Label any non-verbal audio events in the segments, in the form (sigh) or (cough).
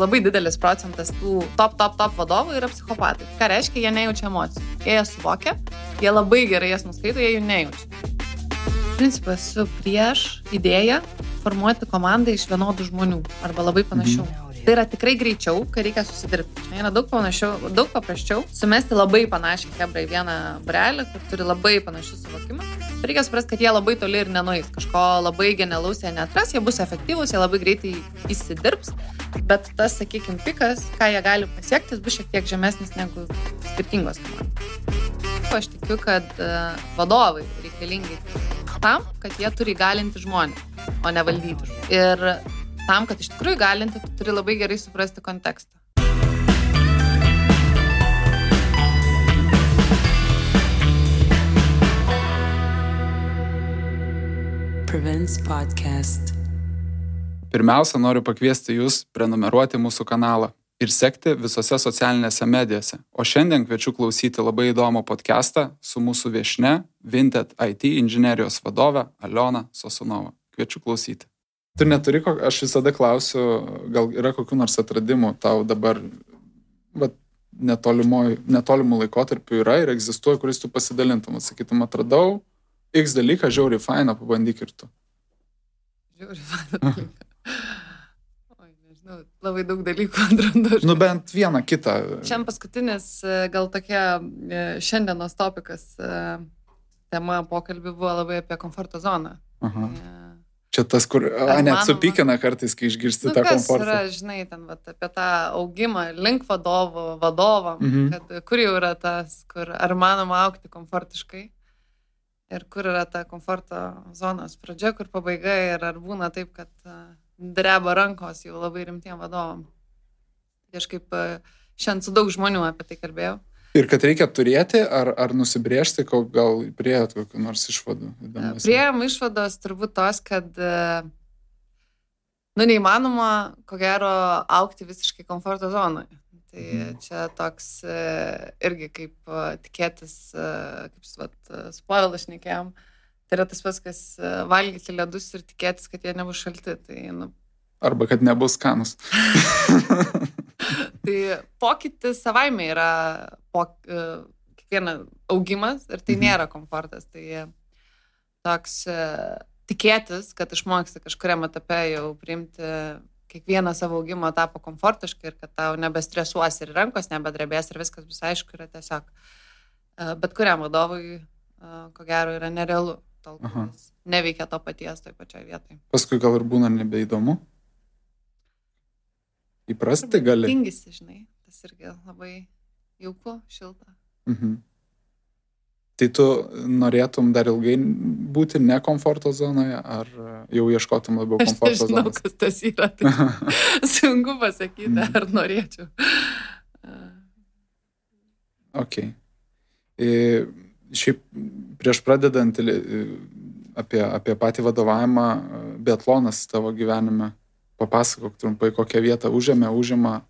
labai didelis procentas tų top, top, top vadovų yra psichopatai. Ką reiškia, jie nejaučia emocijų. Jie jas suvokia, jie labai gerai jas nuskaito, jie jų nejaučia. Principas esu prieš idėją formuoti komandą iš vienodų žmonių arba labai panašių. Mhm. Tai yra tikrai greičiau, kai reikia susidirbti. Žinai, yra daug, panašiau, daug paprasčiau sumesti labai panašią kebrą į vieną brelį, kur turi labai panašių suvokimą. Reikia suprasti, kad jie labai toli ir nenuės. Kažko labai genialaus jie netras, jie bus efektyvūs, jie labai greitai įsidirbs, bet tas, sakykime, pikas, ką jie gali pasiekti, bus šiek tiek žemesnis negu skirtingos komandos. Aš tikiu, kad uh, vadovai reikalingi tam, kad jie turi įgalinti žmonės, o ne valdyti. Ir tam, kad iš tikrųjų galinti, tu turi labai gerai suprasti kontekstą. Prevents podcast. Pirmiausia, noriu pakviesti Jūs prenumeruoti mūsų kanalą ir sekti visose socialinėse medijose. O šiandien kviečiu klausyti labai įdomų podcastą su mūsų viešne Vinted IT inžinerijos vadove Aliona Sosunova. Kviečiu klausyti. Tu neturi, aš visada klausiu, gal yra kokių nors atradimų tau dabar, bet netolimų laikotarpių yra ir egzistuoja, kuris tu pasidalintum, sakytum, atradau X dalyką, žiauriai fainą, pabandyk ir tu. Žiauriai fainą. (laughs) Oi, nežinau, labai daug dalykų atrandu. Nu bent vieną kitą. Šiandien paskutinis, e, gal tokia e, šiandienos topikas e, tema pokalbį buvo labai apie komforto zoną. Aha. Ja Čia tas, kur, a, net supykina kartais, kai išgirsti nu, tą komfortą. Yra, žinai, ten vat, apie tą augimą link vadovų, vadovam, mhm. kad kur jau yra tas, kur ar manoma aukti komfortiškai ir kur yra ta komforto zonos pradžia, kur pabaiga ir ar būna taip, kad dreba rankos jau labai rimtiem vadovam. Kažkaip šiandien su daug žmonių apie tai kalbėjau. Ir kad reikia turėti ar, ar nusibriežti, kol gal prieėt kokiu nors išvadu. Prieėm išvados turbūt tos, kad nu, neįmanoma, ko gero, aukti visiškai komforto zonoje. Tai mhm. čia toks irgi kaip tikėtis, kaip su Pavilu šnekėjom, tai yra tas pats, kas valgyti ledus ir tikėtis, kad jie nebus šalti. Tai, nu... Arba kad nebus skanus. (laughs) tai pokytis savaime yra po, uh, kiekviena augimas ir tai mhm. nėra komfortas. Tai toks uh, tikėtis, kad išmoksti kažkuriam etape jau priimti kiekvieną savo augimo etapą komfortiškai ir kad tau nebestresuos ir rankos nebedrebės ir viskas bus aišku, yra tiesiog uh, bet kuriam vadovui, ko gero, yra nerealu, tol kol neveikia to paties toj pačioj vietoj. Paskui gal ir būna nebeįdomu. Įprasti gali. Tingisi, žinai, tas irgi labai jauku, šilta. Mhm. Tai tu norėtum dar ilgai būti ne komforto zonoje, ar jau ieškotum labiau komforto zonoje? Aš nežinau, kas tas yra, tai (laughs) sunku pasakyti, mhm. ar norėčiau. Ok. E, šiaip prieš pradedant apie, apie patį vadovavimą, biatlonas tavo gyvenime papasakok trumpai, kokią vietą užėmė, užima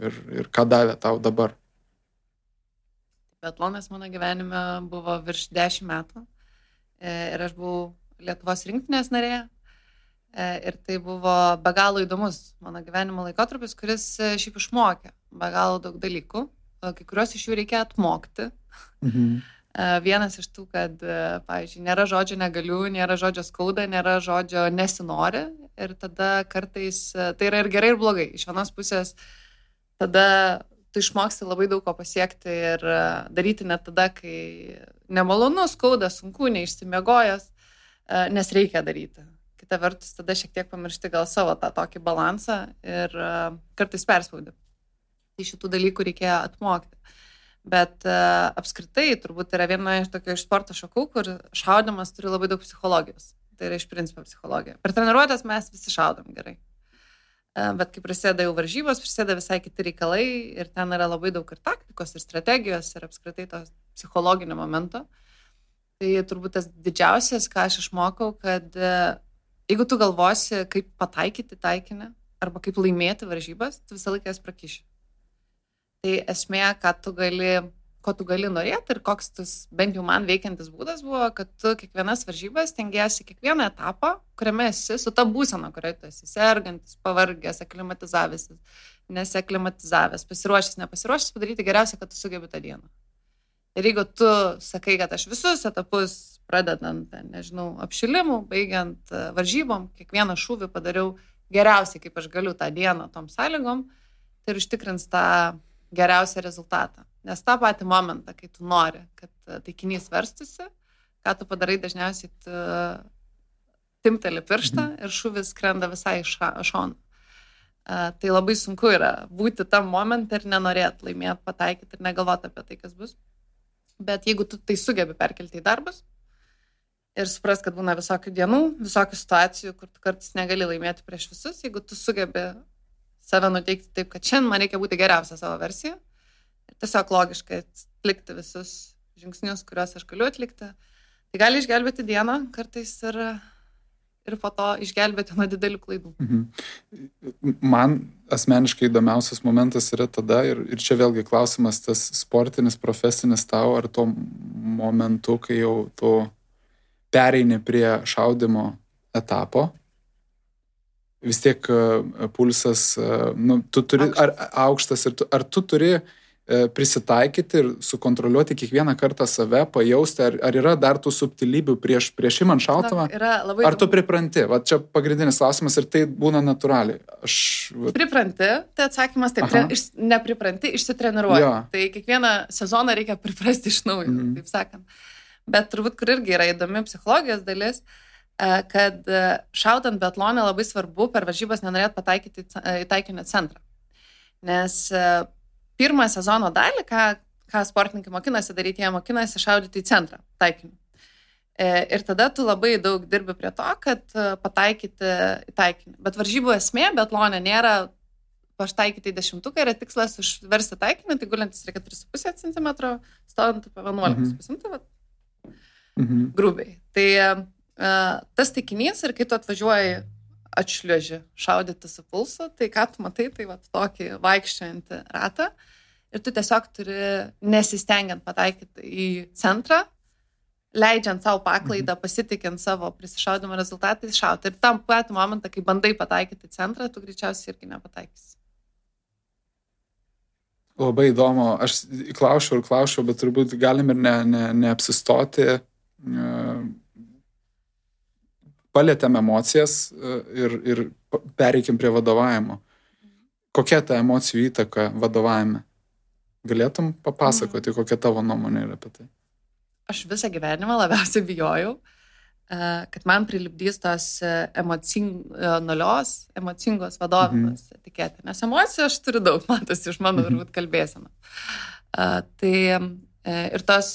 ir, ir ką davė tau dabar. Biatlonas mano gyvenime buvo virš 10 metų e, ir aš buvau Lietuvos rinktinės narė. E, ir tai buvo be galo įdomus mano gyvenimo laikotarpis, kuris e, šiaip išmokė be galo daug dalykų. Kai kuriuos iš jų reikia atmokti. Mhm. Vienas iš tų, kad, pavyzdžiui, nėra žodžio negaliu, nėra žodžio skauda, nėra žodžio nesinori. Ir tada kartais tai yra ir gerai, ir blogai. Iš vienos pusės tada tu išmoksti labai daug ko pasiekti ir daryti net tada, kai nemalonu, skauda, sunku, neišsimiegojęs, nes reikia daryti. Kita vertus, tada šiek tiek pamiršti gal savo tą tokį balansą ir kartais perspaudi. Tai šitų dalykų reikėjo atmokti. Bet uh, apskritai turbūt yra viena iš tokio iš sporto šakų, kur šaudimas turi labai daug psichologijos. Tai yra iš principo psichologija. Per treniruotės mes visi šaudom gerai. Uh, bet kai prasideda jau varžybos, prasideda visai kiti reikalai ir ten yra labai daug ir taktikos, ir strategijos, ir apskritai to psichologinio momento. Tai turbūt tas didžiausias, ką aš išmokau, kad uh, jeigu tu galvosi, kaip pataikyti taikinį arba kaip laimėti varžybas, tu visą laiką jas prakiši. Tai esmė, ką tu gali ko tu gali norėti ir koks tas bent jau man veikiantis būdas buvo, kad tu kiekvienas varžybas tengiasi kiekvieną etapą, kuriame esi su ta būsena, kurioje tu esi sergantis, pavargęs, aklimatizavęs, neseklimatizavęs, pasiruošęs, nepasiruošęs padaryti geriausia, kad tu sugebi tą dieną. Ir jeigu tu sakai, kad aš visus etapus, pradedant, nežinau, apšilimų, baigiant e, varžybom, kiekvieną šūvį padariau geriausiai, kaip aš galiu tą dieną tom sąlygom, tai ir užtikrins tą geriausią rezultatą. Nes tą patį momentą, kai tu nori, kad e, taikinys verstusi, ką tu padarai dažniausiai, tu timteli pirštą mhm. ir šūvis skrenda visai iš šono. Uh, tai labai sunku yra būti tam momentą ir nenorėt laimėti, pataikyti ir negalvoti apie tai, kas bus. Bet jeigu tu tai sugebi perkelti į darbus ir supras, kad būna visokių dienų, visokių situacijų, kur tu kartais negali laimėti prieš visus, jeigu tu sugebi save nuteikti taip, kad šiandien man reikia būti geriausia savo versija ir tiesiog logiškai atlikti visus žingsnius, kuriuos aš galiu atlikti, tai gali išgelbėti dieną kartais ir ir po to išgelbėti nuo didelių klaidų. Mhm. Man asmeniškai įdomiausias momentas yra tada, ir, ir čia vėlgi klausimas tas sportinis, profesinis tau, ar tuo momentu, kai jau tu pereini prie šaudimo etapo, vis tiek e, pulsas, e, nu, tu turi, aukštas. ar aukštas, ir tu, ar tu turi uh, E, prisitaikyti ir sukontroliuoti kiekvieną kartą save, pajausti, ar, ar yra dar tų subtilybių prieš, prieš įman šautuvą. Ar tu pripranti? Va čia pagrindinis klausimas ir tai būna natūraliai. Aš... Pripranti, tai atsakymas taip, tre, iš, nepripranti, išsitreniruoji. Ja. Tai kiekvieną sezoną reikia (laughs) priprasti iš naujo, mm. taip sakant. Bet turbūt, kur irgi yra įdomi psichologijos dalis, e, kad e, šautant betlonę labai svarbu per varžybas nenorėt pataikyti į taikinio centrą. Nes pirmą sezono dalį, ką, ką sportininkai mokinasi daryti, jie mokinasi šaudyti į centrą taikiniu. E, ir tada tu labai daug dirbi prie to, kad e, pataikyti į taikinį. Bet varžybų esmė, bet lonė nėra paštaikyti į dešimtuką, yra tikslas užversti taikinį, tai gulintis reikia 3,5 cm, stovant apie 11 cm. Mhm. mhm. Grubiai. Tai tas taikinys ir kai tu atvažiuoji atšliuoži šaudyti su pulsu, tai ką tu matai, tai va tokį vaikščiojantį ratą ir tu tiesiog turi nesistengiant pataikyti į centrą, leidžiant savo paklaidą, mhm. pasitikint savo prisišaudimo rezultatais šauti. Ir tam pat momentą, kai bandai pataikyti centrą, tu greičiausiai irgi nepataikysi. Labai įdomu, aš klausiau ir klausiau, bet turbūt galim ir ne, ne, neapsistoti. Uh, palėtėm emocijas e, ir, ir pereikim prie vadovavimo. Kokia ta emocijų įtaka vadovavime? Galėtum papasakoti, kokia tavo nuomonė yra apie tai? Aš visą gyvenimą labiausiai bijojau, e, kad man prilipdys tos e, emocionalios, emocingos vadovybės mhm. etiketė. Nes emocijų aš turiu daug, matosi iš mano mhm. turbūt kalbėsena. Tai ir tos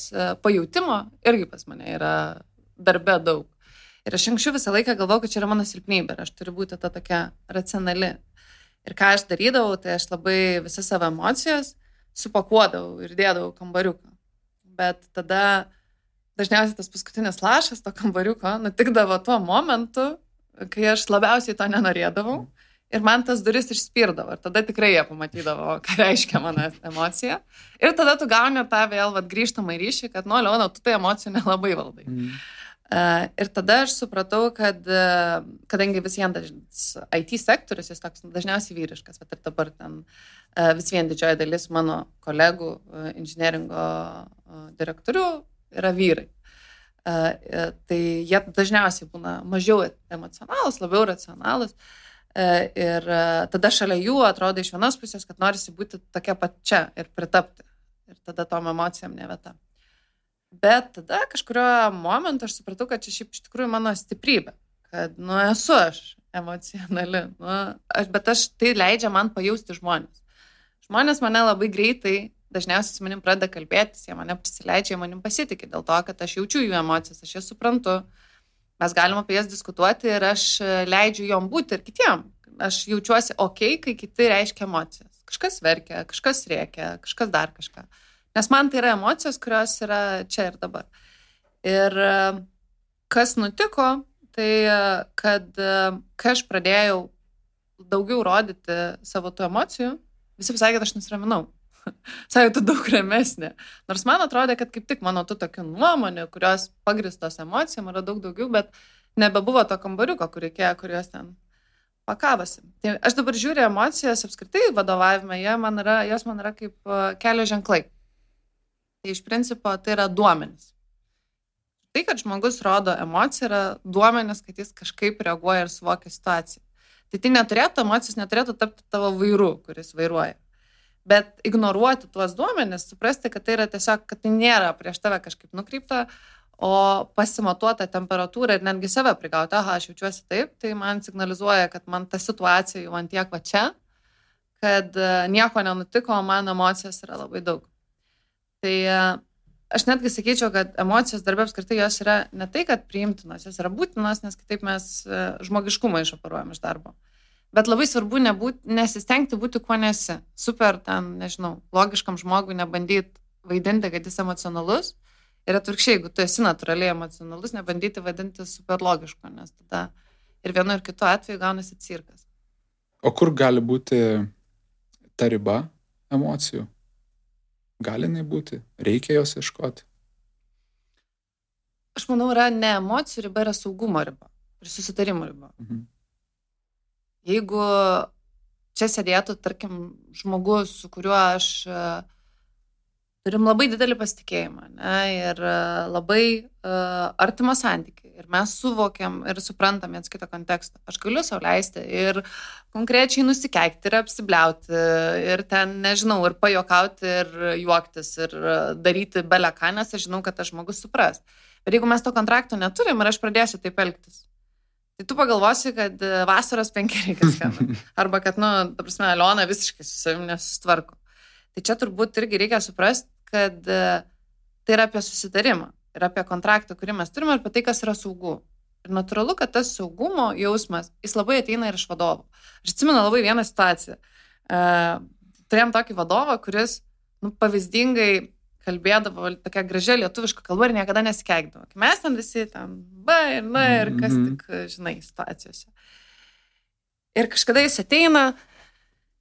pajūtimo irgi pas mane yra darbe daug. Ir aš anksčiau visą laiką galvojau, kad čia yra mano silpnybė ir aš turiu būti ta tokia racionali. Ir ką aš darydavau, tai aš labai visas savo emocijas supakuodavau ir dėdavau kambariuką. Bet tada dažniausiai tas paskutinis lašas to kambariuko nutikdavo tuo momentu, kai aš labiausiai to nenorėdavau. Ir man tas duris išspirdavo. Ir tada tikrai jie pamatydavo, ką reiškia mano emocija. Ir tada tu gauni tą vėl vat, grįžtamą ryšį, kad, nu, Leona, tu tai emocijų nelabai valdai. Mm. Ir tada aš supratau, kad kadangi vis vien IT sektorius, jis toks dažniausiai vyriškas, bet ir dabar ten vis vien didžioji dalis mano kolegų inžinieringo direktorių yra vyrai. Tai jie dažniausiai būna mažiau emocionalus, labiau racionalus. Ir tada šalia jų atrodo iš vienos pusės, kad norisi būti tokia pačia ir pritapti. Ir tada tom emocijom ne vieta. Bet tada kažkurio momento aš supratau, kad čia šiaip iš tikrųjų mano stiprybė, kad, nu, esu aš emocionali, nu, aš, bet aš tai leidžia man pajausti žmonės. Žmonės mane labai greitai, dažniausiai su manim pradeda kalbėtis, jie mane prisileidžia, jie manim pasitikė dėl to, kad aš jaučiu jų emocijas, aš jas suprantu, mes galim apie jas diskutuoti ir aš leidžiu jom būti ir kitiem. Aš jaučiuosi ok, kai kiti reiškia emocijas. Kažkas verkia, kažkas rėkia, kažkas dar kažką. Uh, Nes man tai yra emocijos, kurios yra čia ir dabar. Ir e, kas nutiko, tai e, kad e, kai aš pradėjau daugiau rodyti savo tų emocijų, visi pasakė, kad aš nusiraminau. (laughs) Sajauta daug ramesnė. Nors man atrodė, kad kaip tik mano tų tokių nuomonių, kurios pagristos emocijom yra daug daugiau, bet nebebuvo to kambariuko, kur reikėjo, kurios ten pakavosi. Tai aš dabar žiūriu emocijas apskritai vadovavime, man yra, jos man yra kaip kelio ženklai. Tai iš principo tai yra duomenys. Tai, kad žmogus rodo emociją, yra duomenis, kad jis kažkaip reaguoja ir suvokia situaciją. Tai tai neturėtų, emocijos neturėtų tapti tavo vairu, kuris vairuoja. Bet ignoruoti tuos duomenis, suprasti, kad tai yra tiesiog, kad tai nėra prieš tave kažkaip nukreipta, o pasimatuota temperatūra ir netgi save prigauti, aha, aš jaučiuosi taip, tai man signalizuoja, kad man ta situacija jau ant tiek va čia, kad e, nieko nenutiko, o man emocijos yra labai daug. Tai e, aš netgi sakyčiau, kad emocijos darbė apskritai jos yra ne tai, kad priimtinos, jos yra būtinos, nes kitaip mes e, žmogiškumą išoperuojam iš darbo. Bet labai svarbu nebūt, nesistengti būti kuo nesi. Super, ten, nežinau, logiškam žmogui nebandyti vaidinti, kad jis emocionalus. Ir atvirkščiai, jeigu tu esi natūraliai emocionalus, nebandyti vadinti super logiško, nes tada ir vienu ir kitu atveju gaunasi cirkas. O kur gali būti ta riba emocijų? Gali jinai būti, reikia jos ieškoti. Aš manau, yra ne emocijų riba, yra saugumo riba ir susitarimo riba. Mhm. Jeigu čia sėdėtų, tarkim, žmogus, su kuriuo aš uh, turim labai didelį pasitikėjimą ne, ir uh, labai uh, artimą santykį ir mes suvokiam ir suprantam viens kito kontekstą. Aš galiu sau leisti ir konkrečiai nusikeikti ir apsibliauti ir ten, nežinau, ir pajokauti ir juoktis ir daryti belę ką, nes aš žinau, kad tas žmogus supras. Bet jeigu mes to kontrakto neturim ir aš pradėsiu taip elgtis, tai tu pagalvosi, kad vasaros penkeri skamba. (laughs) Arba kad, nu, ta prasme, Aliona visiškai su savimi nesustvarko. Tai čia turbūt irgi reikia suprasti, kad tai yra apie susitarimą ir apie kontraktą, kurį mes turime, ir apie tai, kas yra saugu. Ir natūralu, kad tas saugumo jausmas, jis labai ateina ir iš vadovų. Aš atsimenu labai vieną situaciją. Uh, turėjom tokį vadovą, kuris nu, pavyzdingai kalbėdavo tokia gražia lietuviška kalba ir niekada nesikeikdavo. Mes ten visi ten, ba ir na ir kas -hmm. tik, žinai, situacijose. Ir kažkada jis ateina,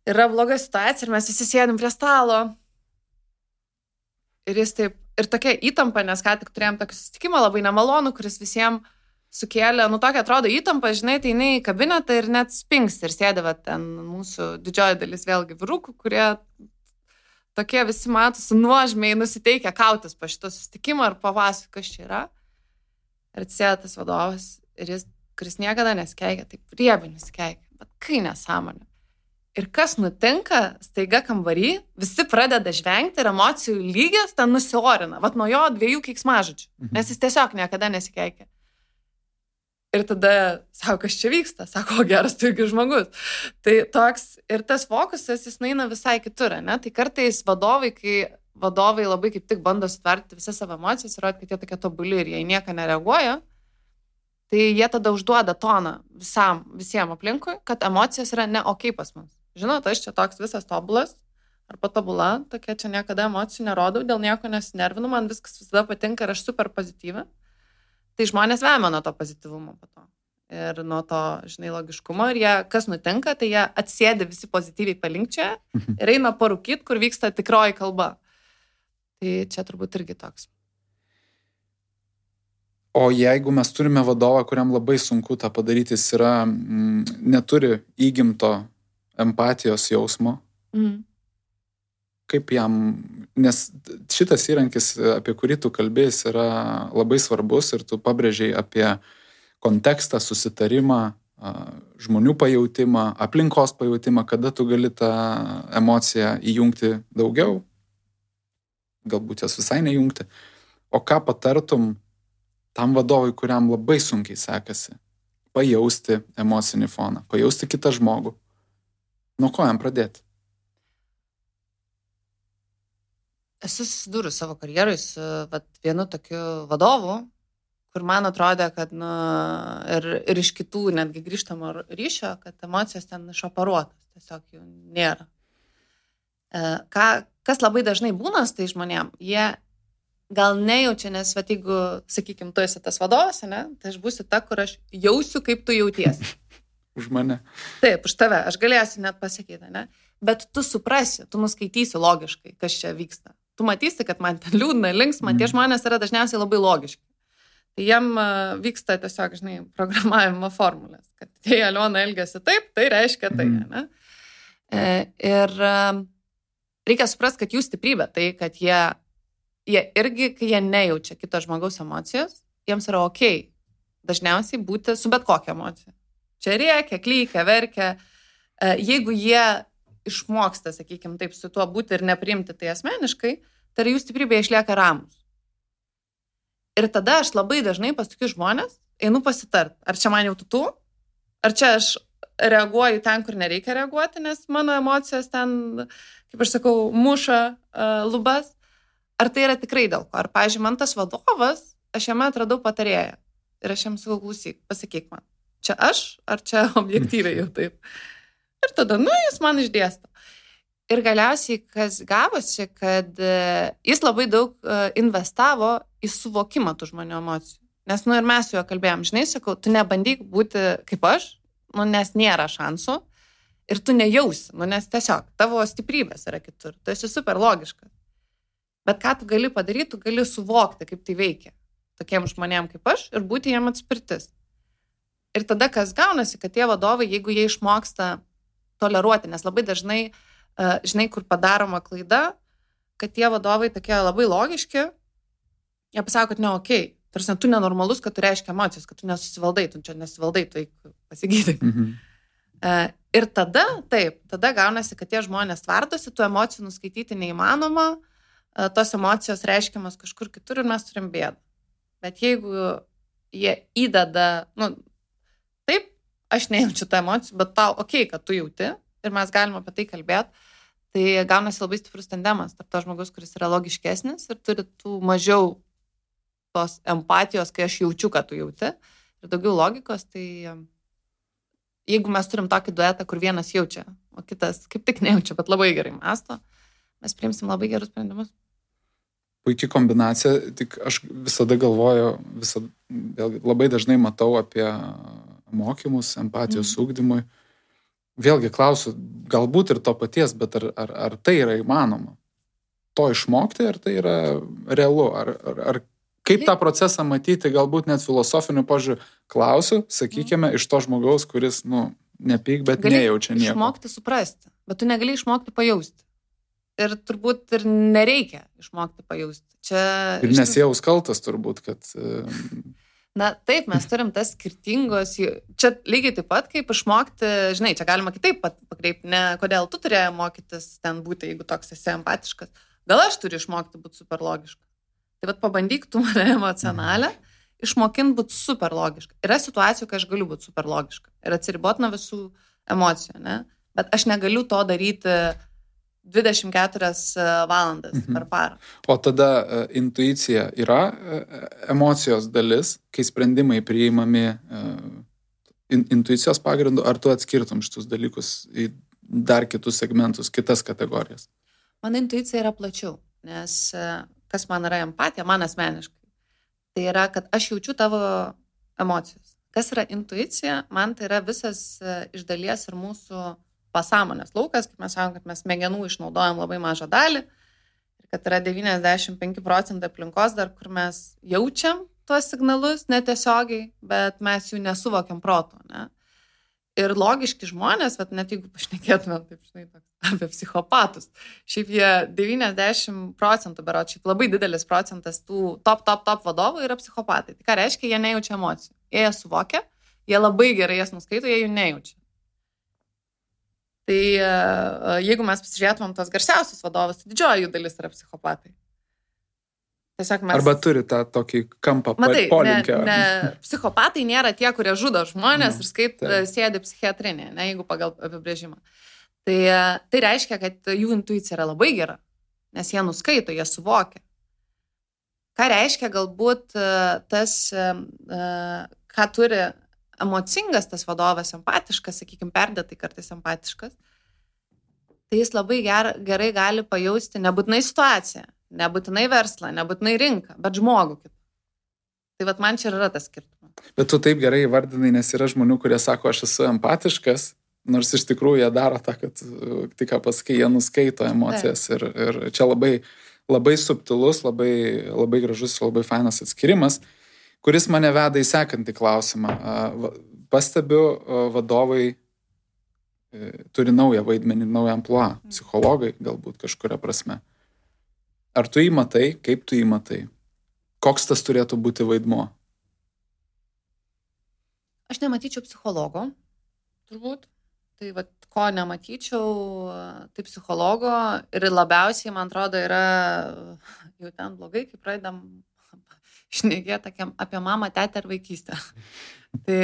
yra bloga situacija ir mes visi sėdim prie stalo. Ir jis taip ir tokia įtampa, nes ką tik turėjom tokį susitikimą labai nemalonų, kuris visiems sukėlė, nu tokia atrodo įtampa, žinai, tai jinai į kabinetą ir net spings ir sėdėva ten mūsų didžioji dalis vėlgi vyrukų, kurie tokie visi matosi nuožmiai nusiteikę kautis po šito susitikimo ir papasakoti, kas čia yra. Ir atsėda tas vadovas ir jis, kuris niekada neskeikia, taip riebiai nusikeikia, bet kai nesąmonė. Ir kas nutinka, staiga kambarį, visi pradeda žvengti ir emocijų lygis ten nusiorina. Vat nuo jo dviejų keiksmažodžių. Mhm. Nes jis tiesiog niekada nesikeikia. Ir tada, sako, kas čia vyksta, sako, geras tu irgi žmogus. Tai toks, ir tas fokusas, jis eina visai kitur, ne? Tai kartais vadovai, kai vadovai labai kaip tik bando sutverti visas savo emocijas ir rodyti, kad jie tokie tobuli ir jie į nieką nereaguoja, tai jie tada užduoda toną visam, visiems aplinkui, kad emocijos yra ne ok pas mus žinot, aš čia toks visas tobulas, ar patobula, tokia čia niekada emocijų nerodau, dėl nieko nesinervinu, man viskas visada patinka ir aš super pozityvi. Tai žmonės vemia nuo to pozityvumo po to. Ir nuo to, žinai, logiškumo. Ir jie, kas nutinka, tai jie atsėdi visi pozityviai palinkčia mhm. ir eina parūkyt, kur vyksta tikroji kalba. Tai čia turbūt irgi toks. O jeigu mes turime vadovą, kuriam labai sunku tą padaryti, jis yra, m, neturi įgimto empatijos jausmo. Mm. Kaip jam, nes šitas įrankis, apie kurį tu kalbėjai, yra labai svarbus ir tu pabrėžiai apie kontekstą, susitarimą, žmonių pajūtimą, aplinkos pajūtimą, kada tu gali tą emociją įjungti daugiau, galbūt jas visai nejungti. O ką patartum tam vadovui, kuriam labai sunkiai sekasi pajausti emocinį foną, pajausti kitą žmogų, Nuo ko jam pradėti? Esu susidūrus savo karjerui su vat, vienu tokiu vadovu, kur man atrodė, kad nu, ir, ir iš kitų netgi grįžtamo ryšio, kad emocijos ten išoperuotas, tiesiog jų nėra. E, ką, kas labai dažnai būna tai žmonėm, jie gal nejaučia, nes, va, jeigu, sakykime, tu esi tas vadovas, ne, tai aš būsiu ta, kur aš jausiu, kaip tu jauties. (laughs) už mane. Taip, už tave, aš galėsiu net pasakyti, ne? Bet tu suprasi, tu nuskaitysi logiškai, kas čia vyksta. Tu matysi, kad man ten liūdna, linksma, mm. tie žmonės yra dažniausiai labai logiški. Tai jiem vyksta tiesiog, žinai, programavimo formulės, kad jei Aliona elgesi taip, tai reiškia tai, mm. ne? E, ir reikia suprasti, kad jų stiprybė tai, kad jie, jie irgi, kai jie nejaučia kito žmogaus emocijos, jiems yra ok dažniausiai būti su bet kokia emocija. Čia rėkia, klykia, verkia. E, jeigu jie išmoksta, sakykime, taip su tuo būti ir nepriimti tai asmeniškai, tai jų stiprybė išlieka ramus. Ir tada aš labai dažnai pas tokius žmonės einu pasitart, ar čia man jau tu, ar čia aš reaguoju ten, kur nereikia reaguoti, nes mano emocijos ten, kaip aš sakau, muša uh, lubas, ar tai yra tikrai dėl ko. Ar, pažiūrėjau, man tas vadovas, aš jame atradau patarėją ir aš jam sakau, klausyk, pasakyk man, čia aš ar čia (laughs) objektyviai jau taip. Ir tada, nu, jis man išdėsto. Ir galiausiai, kas gavosi, kad e, jis labai daug e, investavo į suvokimą tų žmonių emocijų. Nes, nu, ir mes su juo kalbėjom, žinai, sakau, tu nebandyk būti kaip aš, nu, nes nėra šansų. Ir tu nejausi, nu, nes tiesiog tavo stiprybės yra kitur. Tu esi super logiškas. Bet ką tu gali padaryti, tu gali suvokti, kaip tai veikia tokiem žmonėm kaip aš ir būti jiem atspirtis. Ir tada kas gaunasi, kad tie vadovai, jeigu jie išmoksta toleruoti, nes labai dažnai, uh, žinai, kur padaroma klaida, kad tie vadovai tokie labai logiški, jie pasako, kad ne, okei, okay, tarsi tu nenormalus, kad tu reiškia emocijas, kad tu nesusivaldai, tu čia nesivaldai, tu pasigydai. Mhm. Uh, ir tada, taip, tada gaunasi, kad tie žmonės tvardosi, tų emocijų nuskaityti neįmanoma, uh, tos emocijos reiškiamas kažkur kitur ir mes turim bėdą. Bet jeigu jie įdeda, nu, aš nejaučiu tą emocijų, bet tau, okei, okay, kad tu jauti ir mes galime apie tai kalbėti, tai gaunasi labai stiprus tandemas tarp to žmogus, kuris yra logiškesnis ir turi tų mažiau tos empatijos, kai aš jaučiu, kad tu jauti, ir daugiau logikos, tai jeigu mes turim tokį duetą, kur vienas jaučia, o kitas kaip tik nejaučia, bet labai gerai masto, mes priimsim labai gerus sprendimus. Puikia kombinacija, tik aš visada galvoju, visada, labai dažnai matau apie mokymus, empatijos mm. ūkdymui. Vėlgi klausiu, galbūt ir to paties, bet ar, ar, ar tai yra įmanoma? To išmokti, ar tai yra realu? Ar, ar, ar kaip tą procesą matyti, galbūt net filosofiniu požiūriu, klausiu, sakykime, mm. iš to žmogaus, kuris, nu, nepyk, bet gali nejaučia nieko. Išmokti suprasti, bet tu negali išmokti pajausti ir turbūt ir nereikia išmokti pajausti. Čia, ir nesijaus kaltas turbūt, kad... Na taip, mes turim tas skirtingos, čia lygiai taip pat kaip išmokti, žinai, čia galima kitaip pakreipti, ne kodėl tu turėjai mokytis ten būti, jeigu toks esi empatiškas, gal aš turiu išmokti būti super logiška. Tai vad pabandyk tu mane emocionalę, išmokinti būti super logiška. Yra situacijų, kai aš galiu būti super logiška ir atsiriboti nuo visų emocijų, ne? bet aš negaliu to daryti 24 e, valandas mhm. per parą. O tada uh, intuicija yra uh, emocijos dalis, kai sprendimai priimami uh, in, intuicijos pagrindu, ar tu atskirtum šitus dalykus į dar kitus segmentus, kitas kategorijas? Mano intuicija yra plačiau, nes uh, kas man yra empatija, man asmeniškai, tai yra, kad aš jaučiu tavo emocijas. Kas yra intuicija, man tai yra visas uh, iš dalies ir mūsų pasąmonės laukas, kaip mes sakom, kad mes smegenų išnaudojam labai mažą dalį ir kad yra 95 procentai aplinkos dar, kur mes jaučiam tuos signalus netiesiogiai, bet mes jų nesuvokiam proto. Ne? Ir logiški žmonės, bet net jeigu pašnekėtumėm taip, žinai, apie psichopatus, šiaip jie 90 procentų, berot, šiaip labai didelis procentas tų top, top, top vadovų yra psichopatai. Tai ką reiškia, jie nejaučia emocijų. Jie jas suvokia, jie labai gerai jas nuskaito, jie jų nejaučia. Tai e, e, jeigu mes pasižiūrėtumėm tos garsiausius vadovus, tai didžioji jų dalis yra psichopatai. Tiesiog mes. Arba turi tą tokį kampą Matai, polinkio. Ne, ne, psichopatai nėra tie, kurie žudo žmonės no, ir skait tai. sėdi psichiatrinė, ne jeigu pagal apibrėžimą. Tai, tai reiškia, kad jų intuicija yra labai gera, nes jie nuskaito, jie suvokia. Ką reiškia galbūt tas, ką turi emocingas tas vadovas, empatiškas, sakykime, perdėtai kartais empatiškas, tai jis labai ger, gerai gali pajausti nebūtinai situaciją, nebūtinai verslą, nebūtinai rinką, bet žmogų kitą. Tai vad man čia yra tas skirtumas. Bet tu taip gerai įvardinai, nes yra žmonių, kurie sako, aš esu empatiškas, nors iš tikrųjų jie daro tą, kad uh, tik ką pasakai, jie nuskaito emocijas. Ir, ir čia labai, labai subtilus, labai, labai gražus labai fainas atskirimas, kuris mane veda į sekantį klausimą. Pastebiu, vadovai e, turi naują vaidmenį, naują ampluą, mm. psichologai galbūt kažkuria prasme. Ar tu įmatai, kaip tu įmatai, koks tas turėtų būti vaidmuo? Aš nematyčiau psichologo, turbūt. Tai va, ko nematyčiau, tai psichologo ir labiausiai, man atrodo, yra jau ten blogai, kai pradedam šnekėti apie mamą, tetę ir vaikystę. (laughs) Tai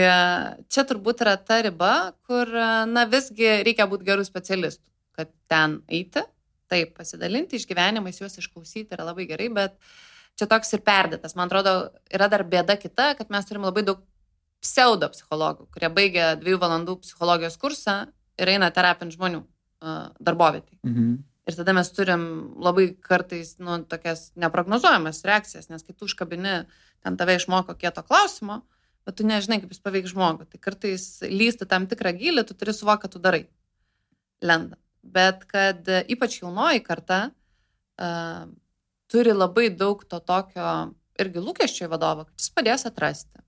čia turbūt yra ta riba, kur, na, visgi reikia būti gerų specialistų, kad ten eiti, taip, pasidalinti išgyvenimais, juos išklausyti yra labai gerai, bet čia toks ir perdėtas. Man atrodo, yra dar bėda kita, kad mes turim labai daug pseudo psichologų, kurie baigia dviejų valandų psichologijos kursą ir eina terapinti žmonių uh, darbovietai. Mhm. Ir tada mes turim labai kartais, nu, tokias neprognozuojamas reakcijas, nes kai tu užkabini, ten tave išmoko kieto klausimo, bet tu nežinai, kaip jis paveiks žmogų. Tai kartais lysti tam tikrą gilį, tu turi suvokti, kad tu darai. Lenda. Bet kad ypač jaunoji karta uh, turi labai daug to tokio irgi lūkesčio į vadovą, kad jis padės atrasti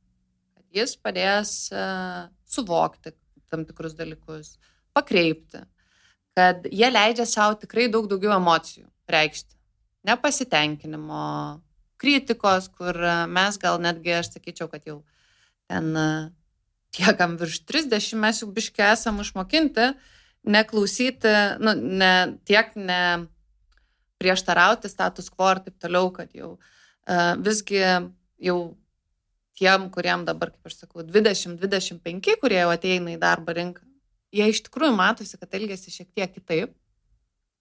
jis padės uh, suvokti tam tikrus dalykus, pakreipti, kad jie leidžia savo tikrai daug daugiau emocijų reikšti. Nepasitenkinimo, kritikos, kur mes gal netgi, aš sakyčiau, kad jau ten tiekam virš 30, mes jau biškai esam išmokinti, neklausyti, nu, ne, tiek ne prieštarauti status quo ir taip toliau, kad jau uh, visgi jau tiem, kuriem dabar, kaip aš sakau, 20-25, kurie jau ateina į darbo rinką, jie iš tikrųjų matosi, kad elgesi šiek tiek kitaip.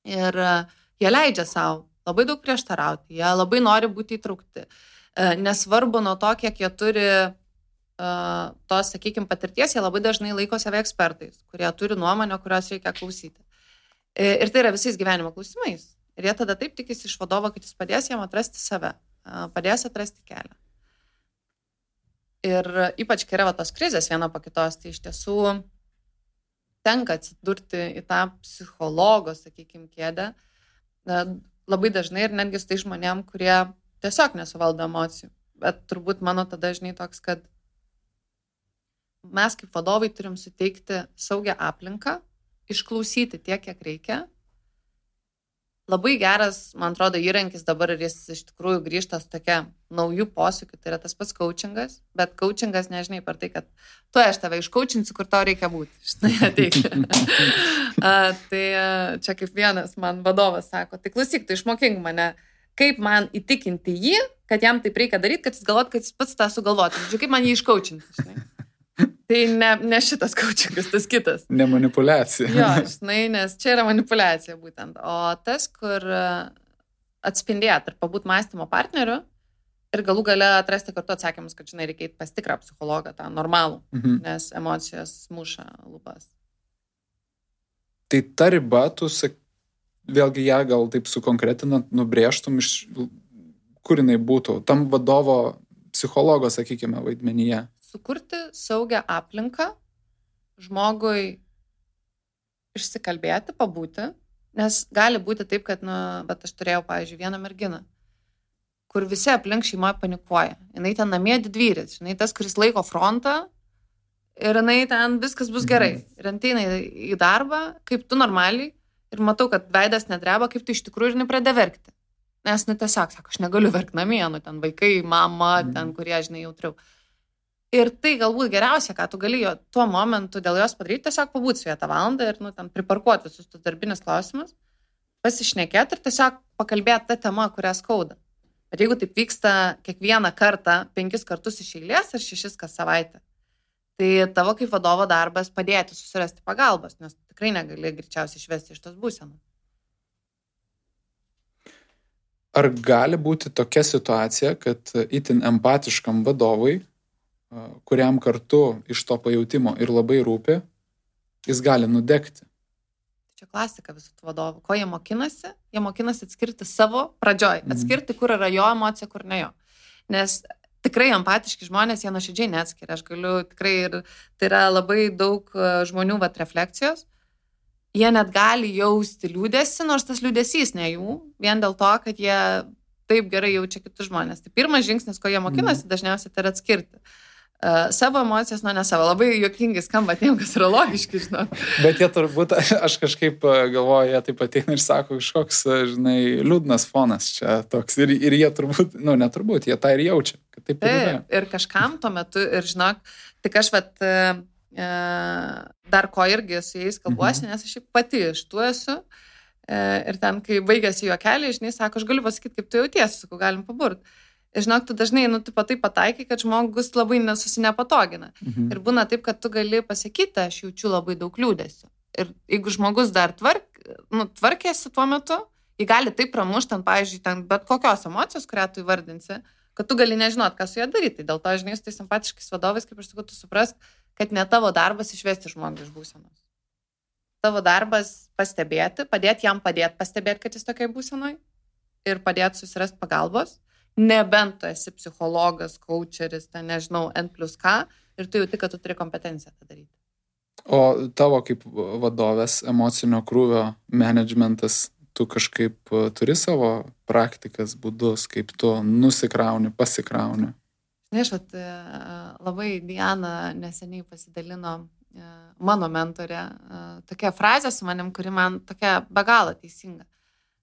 Ir e, jie leidžia savo labai daug prieštarauti, jie labai nori būti įtraukti. E, nesvarbu nuo to, kiek jie turi uh, tos, sakykime, patirties, jie labai dažnai laiko save ekspertais, kurie turi nuomonę, kurios reikia klausyti. Ir tai yra visais gyvenimo klausimais. Ir jie tada taip tikisi iš vadovo, kad jis padės jam atrasti save, padės atrasti kelią. Ir ypač kai yra tos krizės viena po kitos, tai iš tiesų tenka atsidurti į tą psichologo, sakykime, kėdę. Labai dažnai ir netgi su tai žmonėm, kurie tiesiog nesuvaldo emocijų. Bet turbūt mano tada žinai toks, kad mes kaip vadovai turim suteikti saugią aplinką, išklausyti tiek, kiek reikia labai geras, man atrodo, įrankis dabar ir jis iš tikrųjų grįžta su tokia naujų posūkių, tai yra tas pats coachingas, bet coachingas nežinai per tai, kad tu aš tave iškaučinsiu, kur tau reikia būti. (laughs) Štai ateik. (laughs) tai čia kaip vienas man vadovas sako, tai klausyk, tu išmokink mane, kaip man įtikinti jį, kad jam taip reikia daryti, kad jis galvot, kad jis pats tą sugalvotų. Žodžiu, kaip man jį iškaučinti. Žinai. Tai ne, ne šitas kočikas, tas kitas. Ne manipulacija. Jo, žinai, nes čia yra manipulacija būtent. O tas, kur e, atspindėti ir pabūt mąstymo partneriu ir galų gale atrasti kartu atsakymus, kad, žinai, reikia pas tikrą psichologą, tą normalų, mhm. nes emocijos muša lūpas. Tai ta riba, tu sak, vėlgi ją gal taip sukonkretinant, nubrėžtum iš kur jinai būtų, tam vadovo psichologo, sakykime, vaidmenyje sukurti saugią aplinką žmogui išsikalbėti, pabūti, nes gali būti taip, kad, nu, bet aš turėjau, pavyzdžiui, vieną merginą, kur visi aplink šeimoje panikuoja. Jis ten namie didvyris, žinai, tas, kuris laiko frontą ir jinai ten viskas bus gerai. Mhm. Ir ateina į darbą, kaip tu normaliai, ir matau, kad veidas nedreba, kaip tu iš tikrųjų ir nepradė verkti. Nes, nu, tiesiog, sako, aš negaliu verkti namie, nu, ten vaikai, mama, ten, mhm. kurie, žinai, jautriau. Ir tai galbūt geriausia, ką tu gali jo tuo momentu dėl jos padaryti, tiesiog pabūti su ja tą valandą ir, nu, ten priparkuoti visus tus darbinius klausimus, pasišnekėti ir tiesiog pakalbėti tą temą, kurią skauda. Bet jeigu taip vyksta kiekvieną kartą, penkis kartus iš eilės ar šešis kas savaitę, tai tavo kaip vadovo darbas padėti susirasti pagalbos, nes tikrai negali greičiausiai išvesti iš tos būsenos. Ar gali būti tokia situacija, kad itin empatiškam vadovui kuriam kartu iš to pajūtimo ir labai rūpi, jis gali nudegti. Čia klasika visų vadovų. Ko jie mokinasi? Jie mokinasi atskirti savo pradžioj, mhm. atskirti, kur yra jo emocija, kur ne jo. Nes tikrai empatiški žmonės, jie nuoširdžiai neatskiria. Aš galiu tikrai ir tai yra labai daug žmonių vat refleksijos. Jie net gali jausti liūdėsi, nors tas liūdėsys ne jų, vien dėl to, kad jie taip gerai jaučia kitus žmonės. Tai pirmas žingsnis, ko jie mokinasi, mm. dažniausiai tai yra atskirti. Uh, savo emocijas nuo ne savo. Labai juokingai skamba tiem, kas yra logiški, žinau. Bet jie turbūt, (laughs) aš kažkaip e, galvoju, jie taip ateina ir sako, kažkoks, e, žinai, liūdnas fonas čia toks. Ir, ir jie turbūt, nu, neturbūt, jie tą ir jaučia. Taip, taip ir, ir kažkam tuo metu, ir žinok, tik aš vat, uh, dar ko irgi su jais kalbuosi, mhm. nes aš pati iš tų esu. Uh, ir ten, kai baigėsi juokeliai, žinai, sako, aš galiu pasakyti, kaip tu jautiesi, sakau, galim paburt. Žinok, tu dažnai, nu, tu patai pataikai, kad žmogus labai nesusinepatogina. Mhm. Ir būna taip, kad tu gali pasakyti, aš jaučiu labai daug liūdėsių. Ir jeigu žmogus dar tvark, nu, tvarkėsi tuo metu, jį gali taip pramušti, ten, pavyzdžiui, ten bet kokios emocijos, kurią tu įvardinsi, kad tu gali nežinot, ką su ja daryti. Dėl to, žinai, su tais simpatiškais vadovais, kaip aš sakau, tu supras, kad ne tavo darbas išvesti žmogų iš būsenos. Tavo darbas pastebėti, padėti jam padėti pastebėti, kad jis tokiai būsenoj ir padėti susirasti pagalbos nebent tu esi psichologas, coacheris, ten nežinau, N plus K ir tu jauti, kad tu turi kompetenciją tą daryti. O tavo kaip vadovės emocinio krūvio managementas, tu kažkaip e, turi savo praktikas, būdus, kaip tu nusikrauni, pasikrauni? Na, aš vat, e, labai Diana neseniai pasidalino e, mano mentorė tokia frazė su manim, kuri man tokia be galo teisinga.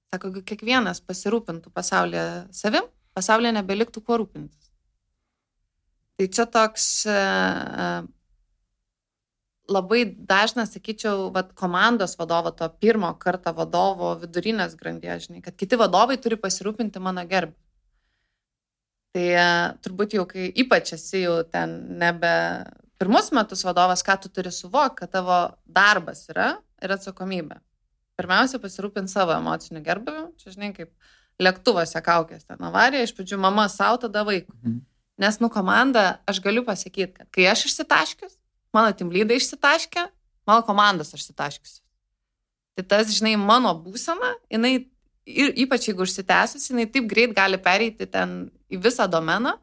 Sako, kiekvienas pasirūpintų pasaulyje savim, pasaulyje nebeliktų kuo rūpintis. Tai čia toks uh, labai dažnas, sakyčiau, vat, komandos vadovo, to pirmo karto vadovo vidurinės grandies, žinai, kad kiti vadovai turi pasirūpinti mano gerbį. Tai uh, turbūt jau, kai ypač esi jau ten nebe pirmus metus vadovas, ką tu turi suvokti, kad tavo darbas yra ir atsakomybė. Pirmiausia, pasirūpinti savo emociniu gerbimu. Čia, žinai, kaip lėktuvose kaukės ten avarija, iš pradžių mama savo, tada vaikų. Mhm. Nes, nu, komanda, aš galiu pasakyti, kad kai aš išsitaškius, mano timlydai išsitaškė, mano komandos išsitaškius. Tai tas, žinai, mano būsena, jinai, ir ypač jeigu užsitęsus, jinai taip greit gali pereiti ten į visą domeną,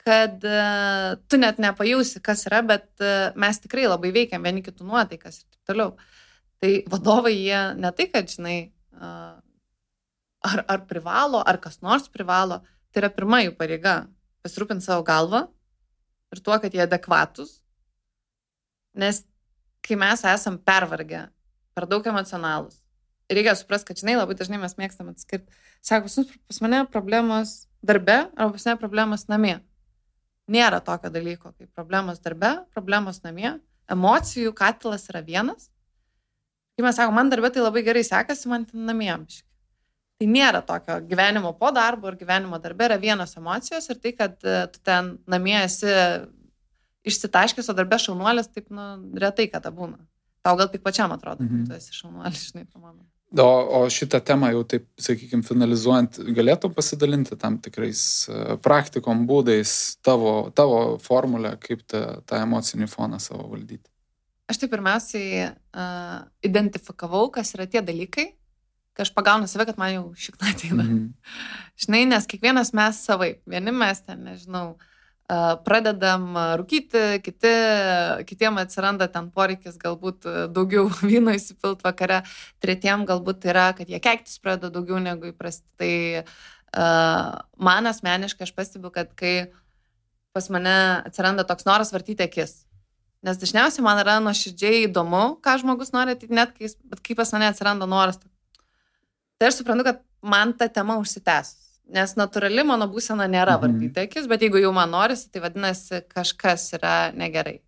kad uh, tu net nepajausi, kas yra, bet uh, mes tikrai labai veikiam vieni kitų nuotaikas ir taip toliau. Tai vadovai jie ne tai, kad, žinai, uh, ar, ar privalo, ar kas nors privalo, tai yra pirma jų pareiga - pasirūpinti savo galvą ir tuo, kad jie adekvatus. Nes kai mes esam pervargę, per daug emocionalus, reikia suprasti, kad, žinai, labai dažnai mes mėgstam atskirti. Sako, pas mane problemos darbe arba pas mane problemos namie. Nėra tokio dalyko kaip problemos darbe, problemos namie. Emocijų katilas yra vienas. Kai mes sakome, man darbė tai labai gerai sekasi, man ten namie amžiai. Tai nėra tokio gyvenimo po darbo ir gyvenimo darbe yra vienos emocijos ir tai, kad e, tu ten namie esi išsitaškęs, o darbė šaunuolis, taip, nu, retai kada būna. Tau gal tik pačiam atrodo, mhm. kad tu esi šaunuolis, žinai, tu mano. O, o šitą temą jau taip, sakykime, finalizuojant, galėtum pasidalinti tam tikrais e, praktikom, būdais, tavo, tavo formulę, kaip tą, tą emocinį foną savo valdyti? Aš tai pirmiausiai uh, identifikavau, kas yra tie dalykai, kai aš pagaunu save, kad man jau šikna ateina. Mm -hmm. (laughs) Žinai, nes kiekvienas mes savai. Vieni mes ten, nežinau, pradedam rūkyti, kiti, kitiem atsiranda ten poreikis galbūt daugiau (laughs) vyno įsipilt vakare, tretiem galbūt yra, kad jie keiktis pradeda daugiau negu įprasti. Tai man asmeniškai aš pastebiu, kad kai pas mane atsiranda toks noras vartyti akis, nes dažniausiai man yra nuoširdžiai įdomu, ką žmogus nori, net kai, kai pas mane atsiranda noras tai aš suprantu, kad man ta tema užsitęs. Nes natūrali mano būsena nėra mhm. vartyti akis, bet jeigu jau man norisi, tai vadinasi, kažkas yra negerai.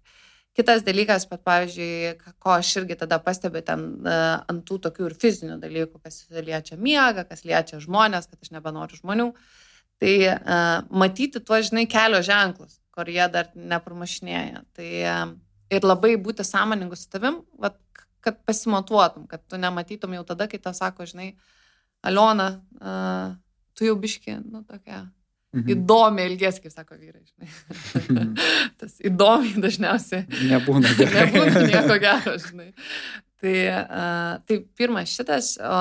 Kitas dalykas, bet pavyzdžiui, ko aš irgi tada pastebiu ten uh, ant tų tokių ir fizinių dalykų, kas liečia miegą, kas liečia žmonės, kad aš nebenoriu žmonių, tai uh, matyti tuo, žinai, kelio ženklus, kur jie dar nepramašinėja. Tai uh, ir labai būti sąmoningus su tavim, vat, kad pasimatuotum, kad tu nematytum jau tada, kai tau sako, žinai, uh, Aliona, uh, tu jau biški, nu, tokia mhm. įdomi ilgės, kaip sako vyrai, žinai. Mhm. (laughs) Tas įdomiai dažniausiai. Nebūna gerai. (laughs) Nebūna nieko gero, žinai. Tai, uh, tai pirmas šitas, o,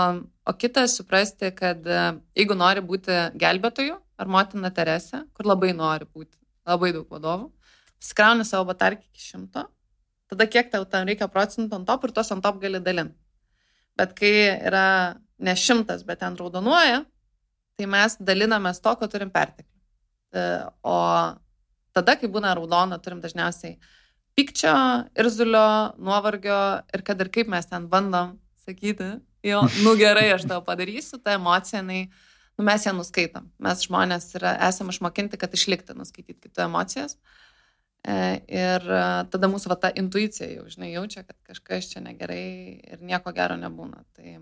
o kitas suprasti, kad uh, jeigu nori būti gelbėtoju ar motina Teresė, kur labai nori būti, labai daug vadovų, skrauni savo batarkį iki šimto, tada kiek tau tam reikia procentų ant top ir tos ant top gali dalinti. Bet kai yra ne šimtas, bet ten raudonuoja, tai mes dalinamės to, ko turim perteklių. E, o tada, kai būna raudona, turim dažniausiai pykčio, irzulio, nuovargio ir kad ir kaip mes ten bandom sakyti, jo, nu gerai, aš tau padarysiu, ta emocija, jinai, nu, mes ją nuskaitom. Mes žmonės yra, esame išmokinti, kad išlikti, nuskaityti kitų emocijas. E, ir e, tada mūsų va, ta intuicija jau, žinai, jaučia, kad kažkas čia negerai ir nieko gero nebūna. Tai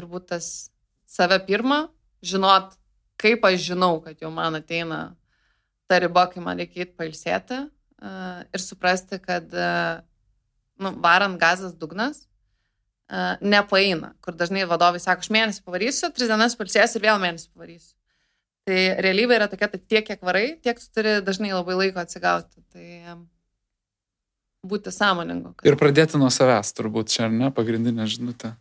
turbūt tas save pirmą, žinot, kaip aš žinau, kad jau man ateina ta riba, kai man reikia įti pailsėti uh, ir suprasti, kad uh, nu, varant gazas dugnas uh, nepaeina, kur dažnai vadovai sako, aš mėnesį pavarysiu, tris dienas palsėsiu ir vėl mėnesį pavarysiu. Tai realybė yra tokia, tai tiek, kiek varai, tiek tu turi dažnai labai laiko atsigauti. Tai būti sąmoningu. Kad... Ir pradėti nuo savęs, turbūt čia, ar ne, pagrindinė žinutė